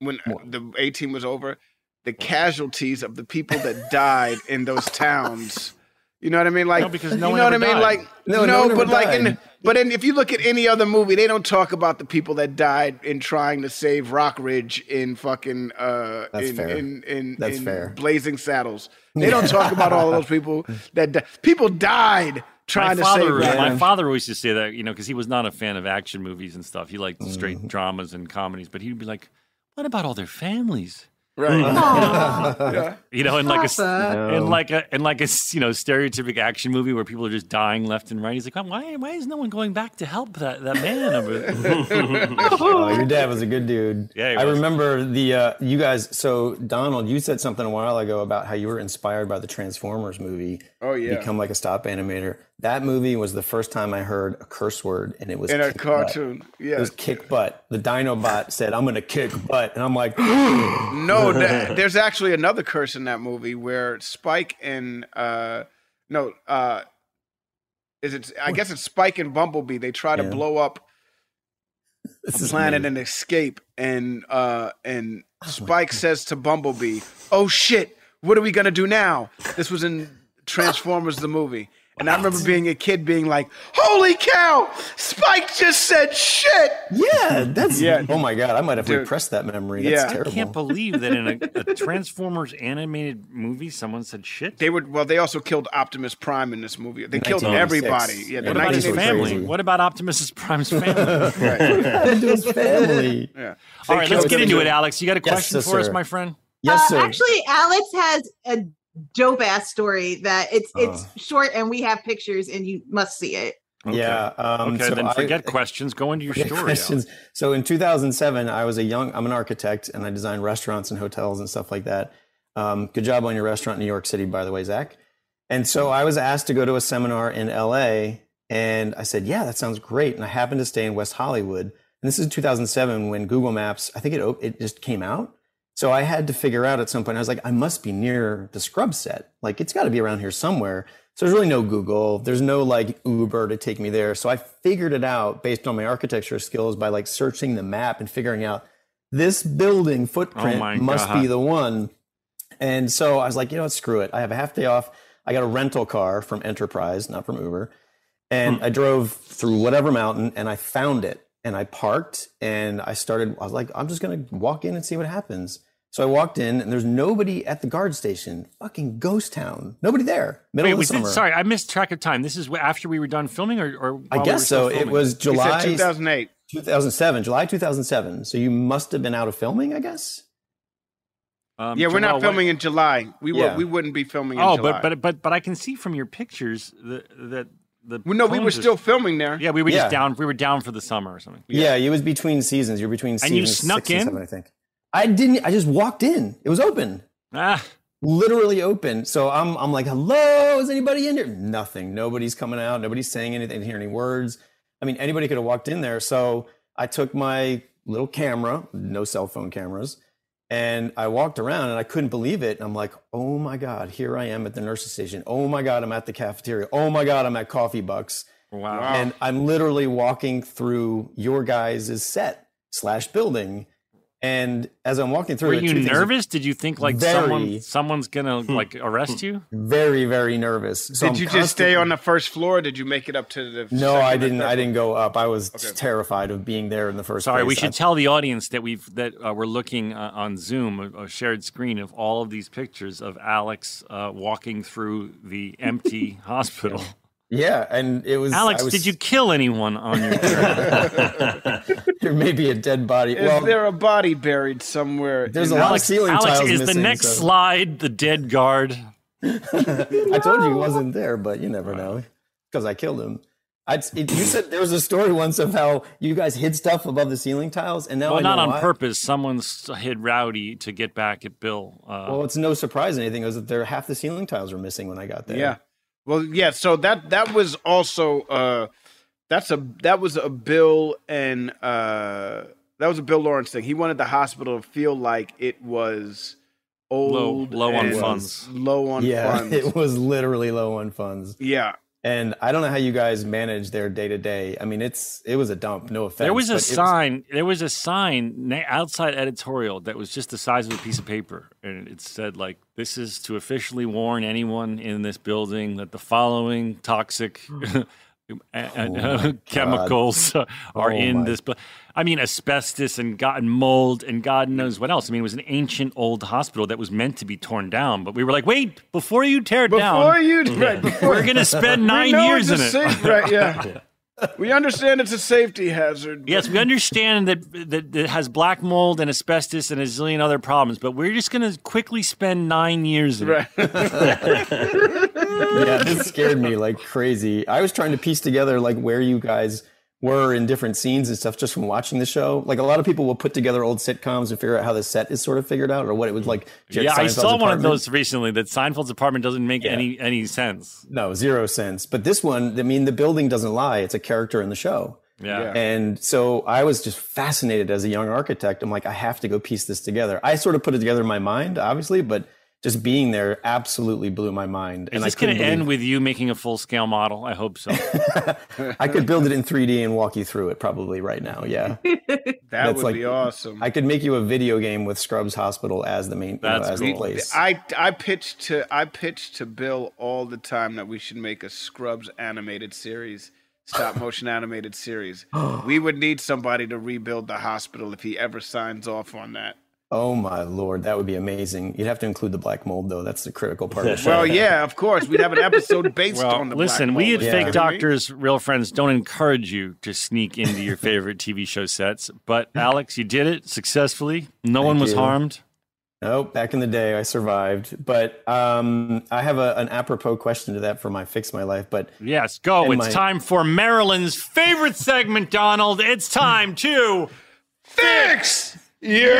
when the A team was over? The casualties of the people that died in those towns. You know what I mean? Like, No, because no you one know what I mean? died. Like, No, no, no one but ever like, in, but in, if you look at any other movie, they don't talk about the people that died in trying to save Rock Ridge in fucking uh, That's in, fair. in in That's in fair. Blazing Saddles. They don't talk about all those people that di- people died My trying to father, save. my father always used to say that, you know, because he was not a fan of action movies and stuff. He liked Mm-hmm. straight dramas and comedies, but he'd be like, "What about all their families? Right. Yeah. You know, in like a Papa. in like a in like a you know stereotypic action movie where people are just dying left and right. He's like, why why is no one going back to help that that man? oh, your dad was a good dude. Yeah, I was. remember the uh, you guys. So Donald, you said something a while ago about how you were inspired by the Transformers movie. Oh, yeah. become like a stop animator. That movie was the first time I heard a curse word, and it was In a kick butt. cartoon. It Yeah. was kick butt. The Dinobot said, "I'm gonna kick butt," and I'm like, No, th- there's actually another curse in that movie where Spike and uh no, uh is it I guess it's Spike and Bumblebee. They try to Yeah. blow up This a planet and escape and uh and Spike says to Bumblebee, "Oh shit, what are we going to do now?" This was in Transformers the movie. And I remember being a kid being like, "Holy cow! Spike just said shit." Yeah, that's Yeah. Oh my god, I might have Dude. repressed that memory. That's Yeah. I terrible. I can't believe that in a, a Transformers animated movie, someone said shit. They would well, they also killed Optimus Prime in this movie. They killed everybody. Yeah, What the What about his family? crazy. What about Optimus Prime's family? Right. his family. Yeah. All right, let's get into it, Alex. You got a question yes, for us, my friend? Yes, Uh, sir. actually, Alex has a dope ass story that it's it's Uh. short and we have pictures and you must see it. Yeah. Um, okay, so then I- forget questions. Go into your story. questions. So in 2007, I was a young. I'm an architect, and I design restaurants and hotels and stuff like that. Um, good job on your restaurant in New York City, by the way, Zach. And so I was asked to go to a seminar in LA, and I said, "Yeah, that sounds great." And I happened to stay in West Hollywood, and this is 2007 when Google Maps. I think it it just came out. So I had to figure out at some point. I was like, I must be near the Scrub set. Like it's got to be around here somewhere. So there's really no Google. There's no like Uber to take me there. So I figured it out based on my architecture skills by like searching the map and figuring out this building footprint Oh must God. be the one. And so I was like, you know what, screw it. I have a half day off. I got a rental car from Enterprise, not from Uber. And Hmm. I drove through whatever mountain and I found it. And I parked and I started, I was like, I'm just going to walk in and see what happens. So I walked in and there's nobody at the guard station. Fucking ghost town. Nobody there. Middle Wait, of the summer. this, sorry, I missed track of time. This is after we were done filming, or, or I while we were guess so. It was July 2008. 2007, July 2007. So you must have been out of filming, I guess. Um, Yeah, we're Joel, not what- filming in July. We Yeah. would we wouldn't be filming in Oh, July. but but but but I can see from your pictures that that the well, no, we were homes are- still filming there. yeah we were Yeah. just down we were down for the summer or something. Yeah, it was between seasons. You're between seasons. And you snuck six and in? seven, I think. I didn't. I just walked in. It was open. Ah, literally open. So I'm I'm like, hello, is anybody in here? Nothing. Nobody's coming out. Nobody's saying anything. Hear any words. I mean, anybody could have walked in there. So I took my little camera, no cell phone cameras, and I walked around and I couldn't believe it. And I'm like, oh my God, here I am at the nurse's station. Oh my God, I'm at the cafeteria. Oh my God, I'm at Coffee Bucks. wow. And I'm literally walking through your guys' set slash building. And as I'm walking through Were you two things- nervous? Did you think like Very. someone someone's gonna like arrest you? Very, very nervous. So did I'm you just stay on the first floor? Did you make it up to the? No, I didn't. I didn't go up. I was Okay. terrified of being there in the first Sorry, place. we should I- tell the audience that we've that uh, we're looking uh, on Zoom, a, a shared screen of all of these pictures of Alex uh, walking through the empty hospital. Yeah, and it was. Alex, I was- did you kill anyone on your trip? there may be a dead body. Is well, there a body buried somewhere? There's in- a lot of Alex, ceiling Alex tiles is the next so- slide the dead guard. I told you he wasn't there, but you never know because I killed him. I'd, it, you said there was a story once of how you guys hid stuff above the ceiling tiles, and now well, I not know on why. purpose. Someone's hid Rowdy to get back at Bill. Uh, Well, it's no surprise anything. It was that there half the ceiling tiles were missing when I got there. Yeah. Well, yeah. So that that was also uh, that's a that was a Bill and uh, that was a Bill Lawrence thing. He wanted the hospital to feel like it was old, low on funds. low on yeah, funds. it was literally low on funds. yeah. And I don't know how you guys manage their day to day. I mean, it's it was a dump. No offense. there was a it sign. There was a sign outside editorial that was just the size of a piece of paper, and it said like, "This is to officially warn anyone in this building that the following toxic." Oh and, Oh my chemicals are Oh in my- this. But I mean, asbestos and God, mold and God knows what else. I mean, it was an ancient old hospital that was meant to be torn down. But we were like, wait, before you tear it Before down, you right, before we're going to spend nine years in it. a safe- right? Yeah. We understand it's a safety hazard. Yes, we understand that, that that it has black mold and asbestos and a zillion other problems, but we're just going to quickly spend nine years in it. yeah, this scared me like crazy. I was trying to piece together like where you guys were in different scenes and stuff just from watching the show. Like a lot of people will put together old sitcoms and figure out how the set is sort of figured out or what it was like. Jerry yeah, I Seinfeld's saw one of those recently. That Seinfeld's apartment doesn't make any any sense. No, zero sense. But this one, I mean, the building doesn't lie. It's a character in the show. Yeah. And so I was just fascinated as a young architect. I'm like, I have to go piece this together. I sort of put it together in my mind, obviously, but just being there absolutely blew my mind. Is and this I going couldn't to end believe- with you making a full scale model? I hope so. I could build it in 3D and walk you through it probably right now. Yeah. That That's would like- be awesome. I could make you a video game with Scrubs Hospital as the main, you know, That's as the place. I I pitched to I pitched to Bill all the time that we should make a Scrubs animated series, stop motion animated series. we would need somebody to rebuild the hospital if he ever signs off on that. Oh my lord, that would be amazing. You'd have to include the black mold though. That's the critical part of the show. Well, yeah, of course, we'd have an episode based well, on the. listen, black we at Yeah. Fake Doctors, real friends, don't encourage you to sneak into your favorite TV show sets. But Alex, you did it successfully. No one was you. harmed. No, back in the day, I survived. But um, I have a, an apropos question to that for my fix my life. But Yes, go. It's my- time for Marilyn's favorite segment, Donald. It's time to Fix your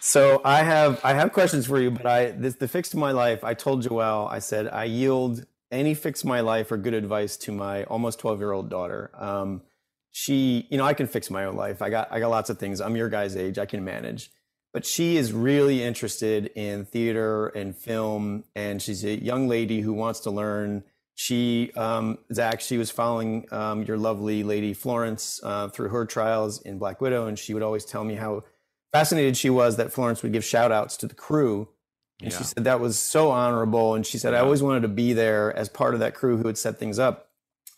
So I have I have questions for you, but I this the fix to my life. I told Joelle, I said I yield any fix my life or good advice to my almost twelve year old daughter. Um, she, you know, I can fix my own life. I got I got lots of things. I'm your guy's age. I can manage. But she is really interested in theater and film, and she's a young lady who wants to learn. She, um, Zach, she was following um, your lovely lady Florence uh, through her trials in Black Widow, and she would always tell me how fascinated she was that Florence would give shout outs to the crew. And Yeah. she said that was so honorable. And she said, I always wanted to be there as part of that crew who had set things up.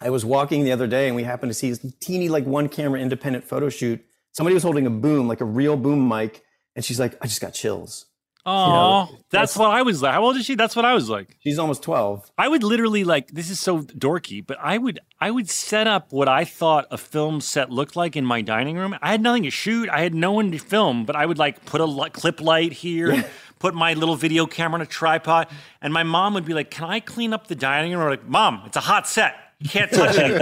I was walking the other day and we happened to see this teeny, like one camera independent photo shoot. Somebody was holding a boom, like a real boom mic. And she's like, I just got chills. Oh, know, that's what I was like. How old is she? That's what I was like. She's almost 12. I would literally like this is so dorky, but I would I would set up what I thought a film set looked like in my dining room. I had nothing to shoot. I had no one to film, but I would like put a li- clip light here, and put my little video camera on a tripod, and my mom would be like, "Can I clean up the dining room?" I'm like, "Mom, it's a hot set. You can't touch anything."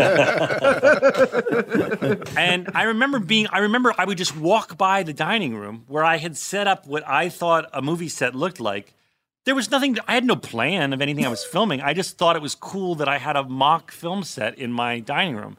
and I remember being, I remember I would just walk by the dining room where I had set up what I thought a movie set looked like. There was nothing, I had no plan of anything I was filming. I just thought it was cool that I had a mock film set in my dining room.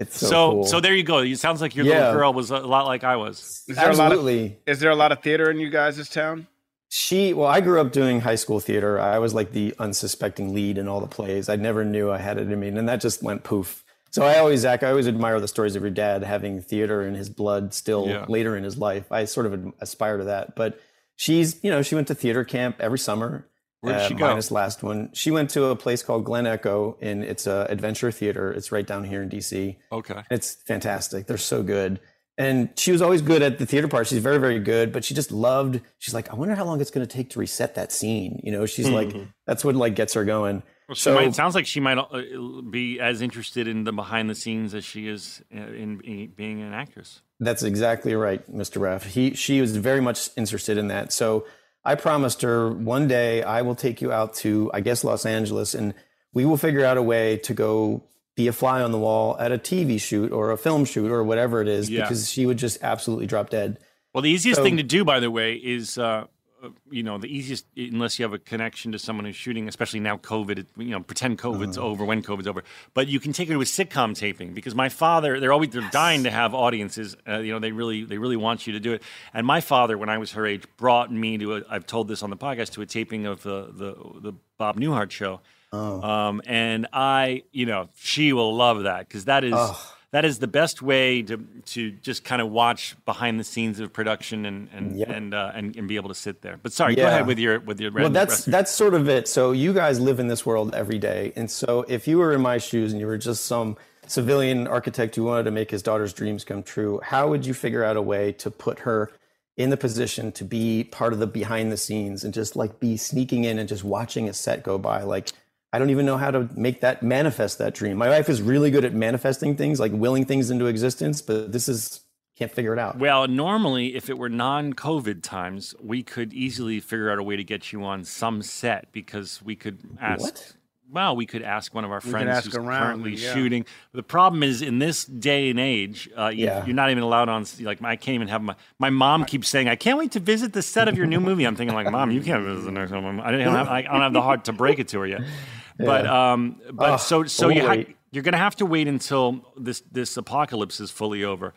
It's So, so, so, there you go. It sounds like your Yeah. little girl was a lot like I was. Is there a lot of Absolutely. is there a lot of theater in you guys' town? She, well, I grew up doing high school theater. I was like the unsuspecting lead in all the plays. I never knew I had it in me, and that just went poof. So I always, Zach, I always admire the stories of your dad having theater in his blood still Yeah. later in his life. I sort of aspire to that. But she's, you know, she went to theater camp every summer. Where did uh, she go? Minus last one. She went to a place called Glen Echo, and it's a adventure theater. It's right down here in DC. Okay. It's fantastic. They're so good. And she was always good at the theater part. She's very, very good, but she just loved, she's like, I wonder how long it's going to take to reset that scene. You know, she's like, that's what like gets her going. Well, So- might, it sounds like she might uh, be as interested in the behind the scenes as she is uh, in, in being an actress. That's exactly right, Mr. Braff. He, she was very much interested in that. So I promised her one day I will take you out to, I guess, Los Angeles, and we will figure out a way to go be a fly on the wall at a TV shoot or a film shoot or whatever it is, Yeah. because she would just absolutely drop dead. Well, the easiest So- thing to do, by the way, is uh, uh, you know the easiest unless you have a connection to someone who's shooting, especially now COVID. You know, pretend COVID's Uh-huh. over when COVID's over, but you can take her to a sitcom taping because my father, they're always they're dying to have audiences. Uh, you know, they really they really want you to do it. And my father, when I was her age, brought me to—I've told this on the podcast to a taping of the the the Bob Newhart show. Oh. Um, and I, you know, she will love that because that is Oh. that is the best way to to just kind of watch behind the scenes of production and and Yep. and, uh, and and be able to sit there. But sorry, go ahead with your with your. well that's rest that's sort of it so you guys live in this world every day and so if you were in my shoes and you were just some civilian architect who wanted to make his daughter's dreams come true how would you figure out a way to put her in the position to be part of the behind the scenes and just like be sneaking in and just watching a set go by. Like I don't even know how to make that manifest that dream. My wife is really good at manifesting things, like willing things into existence, but this is can't figure it out. Well, normally, if it were non-COVID times, we could easily figure out a way to get you on some set because we could ask. What? Well, we could ask one of our friends ask who's around, currently yeah. shooting. The problem is, in this day and age, uh, you, Yeah. you're not even allowed on. Like, I can't even have my. My mom keeps saying, "I can't wait to visit the set of your new movie." I'm thinking, like, Mom, you can't visit the next one. I don't have. I don't have the heart to break it to her yet. But um, but Oh, so so we'll you ha- you're going to have to wait until this this apocalypse is fully over.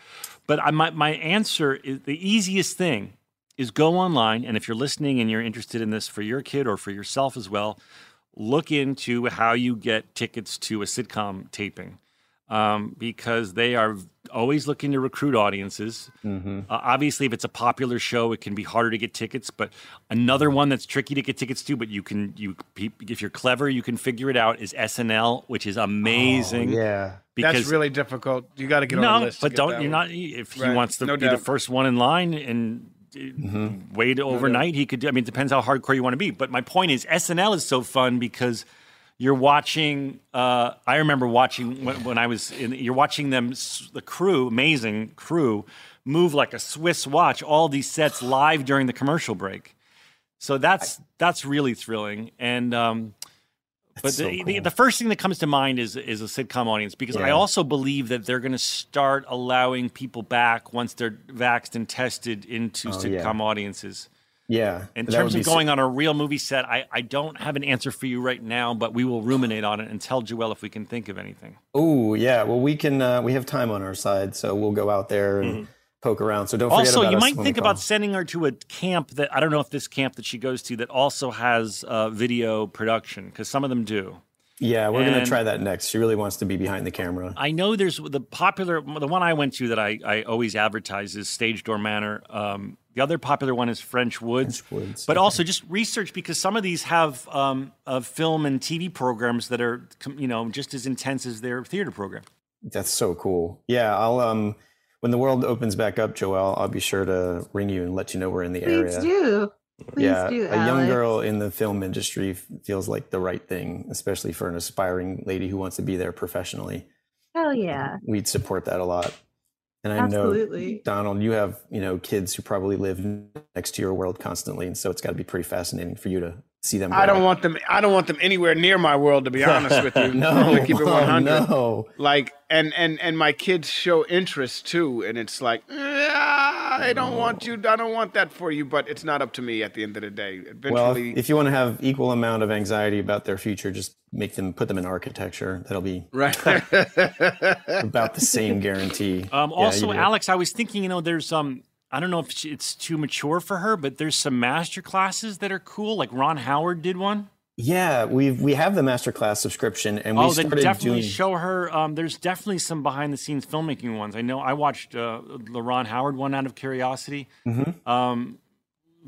But I, my my answer is the easiest thing is go online and if you're listening and you're interested in this for your kid or for yourself as well, look into how you get tickets to a sitcom taping. Um, because they are always looking to recruit audiences. Mm-hmm. Uh, obviously, if it's a popular show, it can be harder to get tickets. But another one that's tricky to get tickets to, but you can you if you're clever, you can figure it out. Is SNL, which is amazing. Oh, yeah. because That's really difficult. You got to get no, on the list. but don't you're one. not. If he Right, wants to no be the first one in line and Mm-hmm. wait overnight, he could. I mean, it depends how hardcore you want to be. But my point is, SNL is so fun because you're watching. Uh, I remember watching when, when I was. in You're watching them, the crew, amazing crew, move like a Swiss watch. All these sets live during the commercial break. So that's that's really thrilling. And um, but so the, the, cool. the first thing that comes to mind is is a sitcom audience because I also believe that they're going to start allowing people back once they're vaxxed and tested into Oh, yeah. sitcom audiences. Yeah. In terms of going on a real movie set, I, I don't have an answer for you right now, but we will ruminate on it and tell Joelle if we can think of anything. Oh yeah. Well, we can. Uh, we have time on our side, so we'll go out there and poke around. So don't forget also, you might think about sending her to a camp that I don't know if this camp that she goes to that also has uh, video production because some of them do. Yeah, we're gonna try that next. She really wants to be behind the camera. I know there's the popular, the one I went to that I, I always advertise is Stagedoor Manor. Um, the other popular one is French Woods. Woods, But also just research because some of these have um, uh, film and TV programs that are, you know, just as intense as their theater program. That's so cool. Yeah, I'll um when the world opens back up, Joelle, I'll be sure to ring you and let you know we're in the area. Please area. do. Please yeah, do, a young girl in the film industry feels like the right thing, especially for an aspiring lady who wants to be there professionally. Hell yeah. We'd support that a lot. And I Absolutely. know, Donald, you have you know kids who probably live next to your world constantly, and so it's got to be pretty fascinating for you to see them. I don't want them. I don't want them anywhere near my world. To be honest with you, No, I'm keep it oh, 100. no. Like, and and and my kids show interest too, and it's like, "Ah, I don't want you. I don't want that for you. But it's not up to me at the end of the day. Eventually, if, if you want to have equal amount of anxiety about their future, just make them put them in architecture. That'll be right. about the same guarantee. Um, Yeah, also, you. Alex, I was thinking, you know, there's um, I don't know if it's too mature for her, but there's some master classes that are cool. Like Ron Howard did one. Yeah, we we have the masterclass subscription, and we oh, started definitely doing. show her. Um, there's definitely some behind the scenes filmmaking ones. I know I watched uh, the Ron Howard one out of curiosity. Mm-hmm. Um,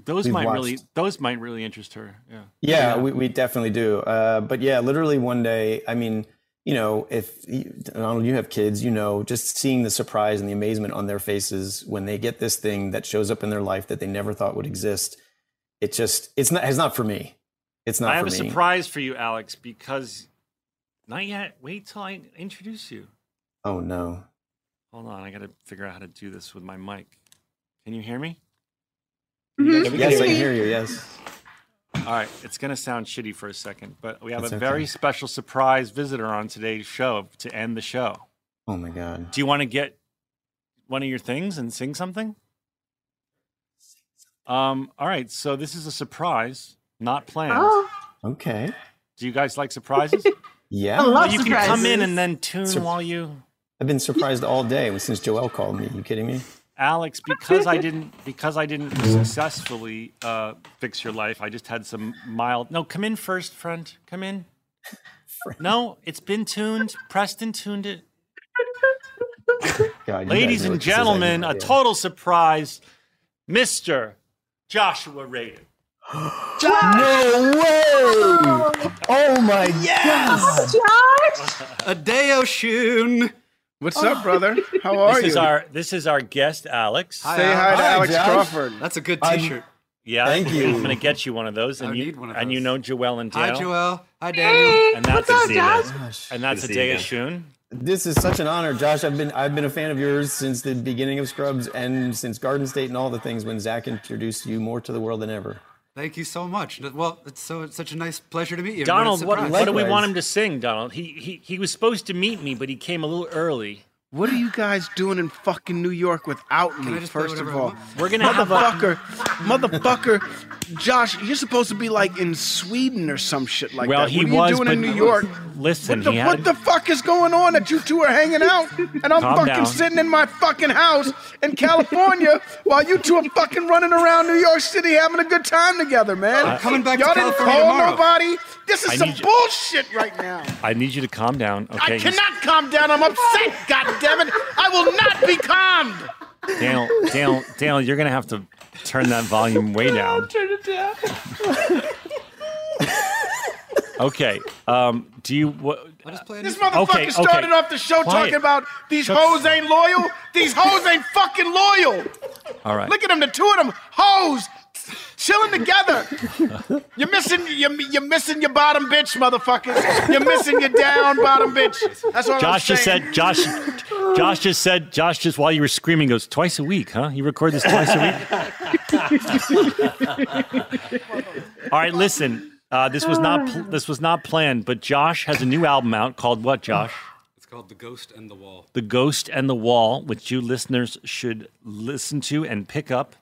those We've might really those might really interest her. Yeah. Yeah, We, we definitely do. Uh, but yeah, literally one day, I mean, you know, if you- Donald, you have kids, you know, just seeing the surprise and the amazement on their faces when they get this thing that shows up in their life that they never thought would exist. It just, it's not, it's not for me. It's not I have for a me. surprise for you, Alex, because not yet. Wait till I introduce you. Oh no. Hold on, I got to figure out how to do this with my mic. Can you hear me? Mhm. Yes, I can hear you. Yes. All right, it's going to sound shitty for a second, but we have That's a okay. very special surprise visitor on today's show to end the show. Oh my God. Do you want to get one of your things and sing something? Um, all right, so this is a surprise, not planned. Oh, Okay. Do you guys like surprises? Yeah. I love Well, you can come in and then tune Sur- while you I've been surprised all day since Joelle called me. You kidding me? Alex, because I didn't because I didn't successfully uh, fix your life, I just had some mild. No, come in first, friend. Come in. No, it's been tuned. Preston tuned it. God, Ladies and what this is. I have gentlemen, a total surprise, Mister Joshua Radin. No way! Oh my Josh. A Deo Shun. What's oh, up, brother? How are you? this you? is our this is our guest, Alex. Say hi to Alex Crawford. That's a good I'm- T-shirt. Yeah, Thank you. I'm gonna get you one of those, and I you need one of and you know Joelle and Dale. Hi, Dale. Joelle. Hi, Daniel. And that's What's up, Josh? and that's Good a to day again. Shun. This is such an honor, Josh. I've been I've been a fan of yours since the beginning of Scrubs and since Garden State and all the things when Zach introduced you more to the world than ever. Thank you so much. Well, it's so it's such a nice pleasure to meet you. Donald, What what, do we want him to sing, Donald? He, he he was supposed to meet me, but he came a little early. What are you guys doing in fucking New York without me? I just play First of all. We're gonna have a- motherfucker, motherfucker, Josh. You're supposed to be like in Sweden or some shit like well, that. he what are was, you doing in New York? Listen, What the, he had what the fuck is going on that you two are hanging out and I'm Calm fucking down. sitting in my fucking house in California while you two are fucking running around New York City having a good time together, man? I'm coming back to Y'all didn't California call tomorrow. nobody. This is I some you- bullshit right now. I need you to calm down. Okay, I cannot calm down. I'm upset. God damn it! I will not be calmed. Daniel, Daniel, Daniel, you're gonna have to turn that volume way down. Turn it down. Okay. Um, do you what? What is playing? This motherfucker Okay, started okay. off the show Quiet. talking about these Shut- hoes ain't loyal. These hoes ain't fucking loyal. All right. Look at them, the two of them hoes chilling together. You're missing, you're, you're missing your bottom bitch, motherfuckers. You're missing your down bottom bitch. That's what Josh I'm just said. Josh. Josh just said. Josh just while you were screaming goes twice a week, huh? You record this twice a week. All right, listen. Uh, this was not pl- this was not planned, but Josh has a new album out called what? Josh, It's called The Ghost and the Wall. "The Ghost and the Wall," which you listeners should listen to and pick up.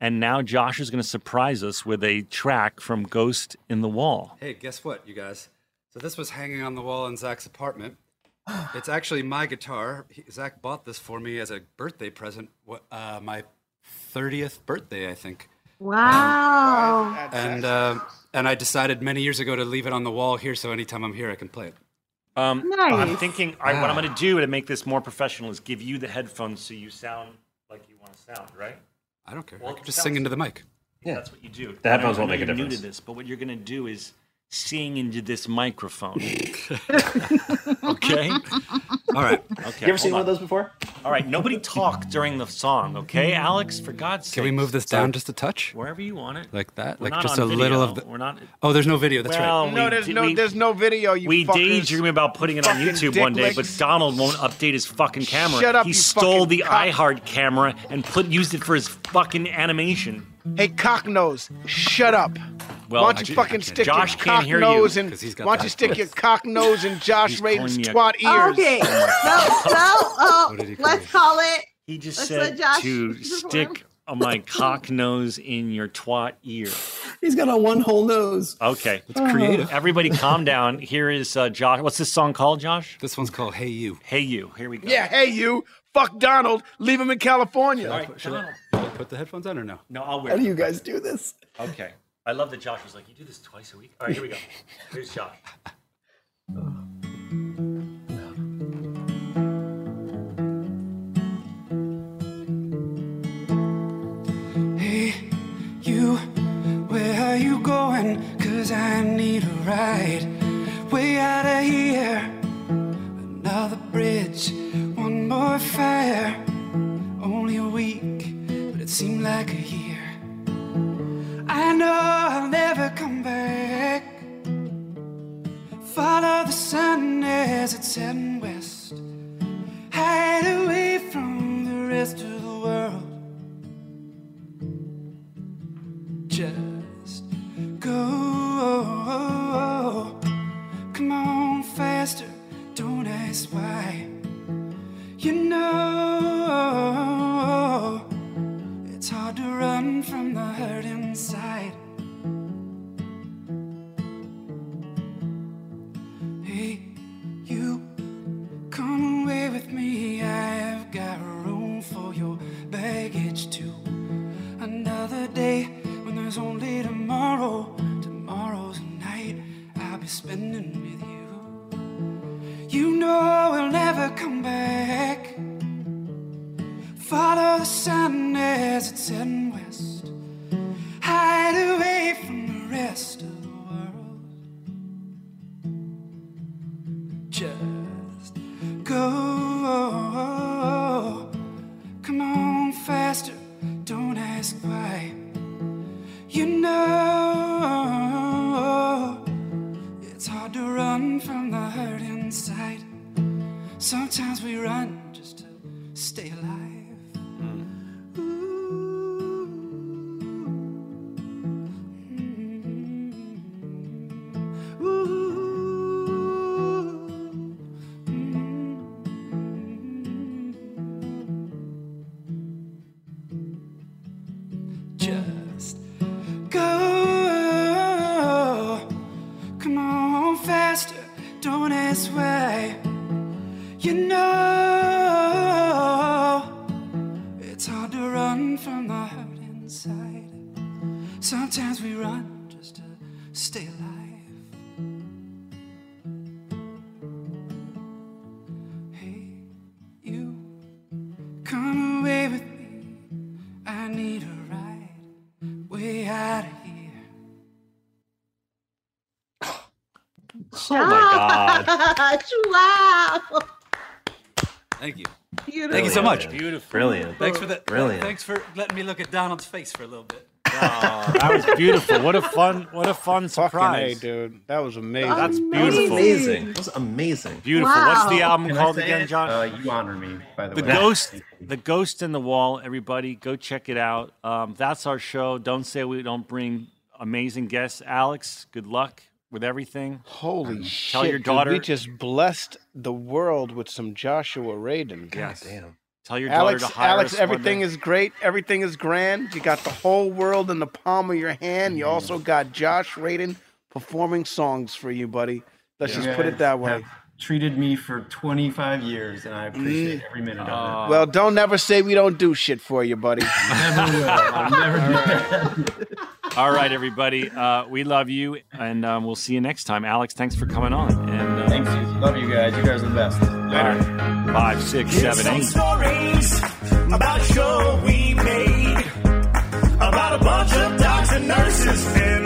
And now Josh is going to surprise us with a track from "Ghost in the Wall." Hey, guess what, you guys? So this was hanging on the wall in Zach's apartment. It's actually my guitar. He, Zach bought this for me as a birthday present. What, uh, my thirtieth birthday, I think. Wow. And uh, and I decided many years ago to leave it on the wall here, so anytime I'm here, I can play it. Um, Nice. I'm thinking, all right, what I'm going to do to make this more professional is give you the headphones so you sound like you want to sound, right? I don't care. Well, I can just it sing sounds- into the mic. Yeah, that's what you do. The headphones I won't make a you're New difference. to this, but what you're going to do is sing into this microphone. okay. All right. Okay. You ever seen hold one of those before? All right. Nobody talk during the song, okay, mm-hmm. Alex? For God's sake. Can we move this down just a touch? Wherever you want it. Like that? We're like just a on little of the. We're not. Oh, there's no video. That's well, right. No, there's did- no, we- there's no video. You we fuckers. daydream about putting it on YouTube one day, but. Donald won't update his fucking camera. Shut up, He you stole the cock. iHeart camera and put used it for his fucking animation. Hey, cock nose, shut up. Well, why don't you I- fucking I- stick Josh your cock nose and 'cause he's got why don't you stick your cock nose in Josh He's Radin's calling a- twat ears? Okay. So, so, oh, What did he call let's call it. He just Let's said Josh to perform. stick my cock nose in your twat ear. He's got a one whole nose. Okay. That's creative. Everybody calm down. Here is uh, Josh. What's this song called, Josh? This one's called Hey You. Hey You. Here we go. Yeah, hey you, fuck Donald, leave him in California. All right, Should I, Donald. should I put the headphones on or no? No, I'll wear How do you guys do this? Okay. I love that Josh was like, you do this twice a week? All right, here we go. Here's Josh. Hey, you, where are you going? Cause I need a ride. Way out of here. Another bridge, one more fire. Only a week, but it seemed like a year. I know I'll never come back. Follow the sun as it's heading west. Hide away from the rest of the world. Just go. Come on faster, don't ask why. You know run from the hurt inside. Hey, you, come away with me. I've got room for your baggage too. Another day when there's only tomorrow. Tomorrow's night I'll be spending with you. You know we'll never come back. Follow the sun as it's west hide away from the rest of the world. Just go. Come on faster, don't ask why. You know it's hard to run from the hurt inside. Sometimes we run just to stay alive. Wow. Thank you. Beautiful. Thank you so much. Beautiful. Brilliant. Thanks for that. Brilliant. Thanks for letting me look at Donald's face for a little bit. Oh, that was beautiful. What a fun, what a fun Fucking surprise. A, dude. That was amazing. That's beautiful. Amazing. That was amazing. Beautiful. What's the album Can called again, it? John? Uh, you honor me, by the, the way. The ghost, the ghost in the wall. Everybody, go check it out. Um, that's our show. Don't say we don't bring amazing guests. Alex, good luck with everything. Holy um, shit. Tell your dude, daughter. we just blessed the world with some Joshua Radin. yes. Damn. Tell your daughter Alex, to hire Alex, us one everything day. is great. Everything is grand. You got the whole world in the palm of your hand. You mm-hmm. also got Josh Radin performing songs for you, buddy. Let's You just put it that way. have Treated me for 25 years, and I appreciate every minute of it. Well, don't never say we don't do shit for you, buddy. Never will. I'll never do that. All right, everybody. Uh, we love you, and um, we'll see you next time. Alex, thanks for coming on. And uh, Thanks, you. Love you guys. You guys are the best. all right. five, six, Here's seven, some eight. stories about a show we made about a bunch of docs and nurses and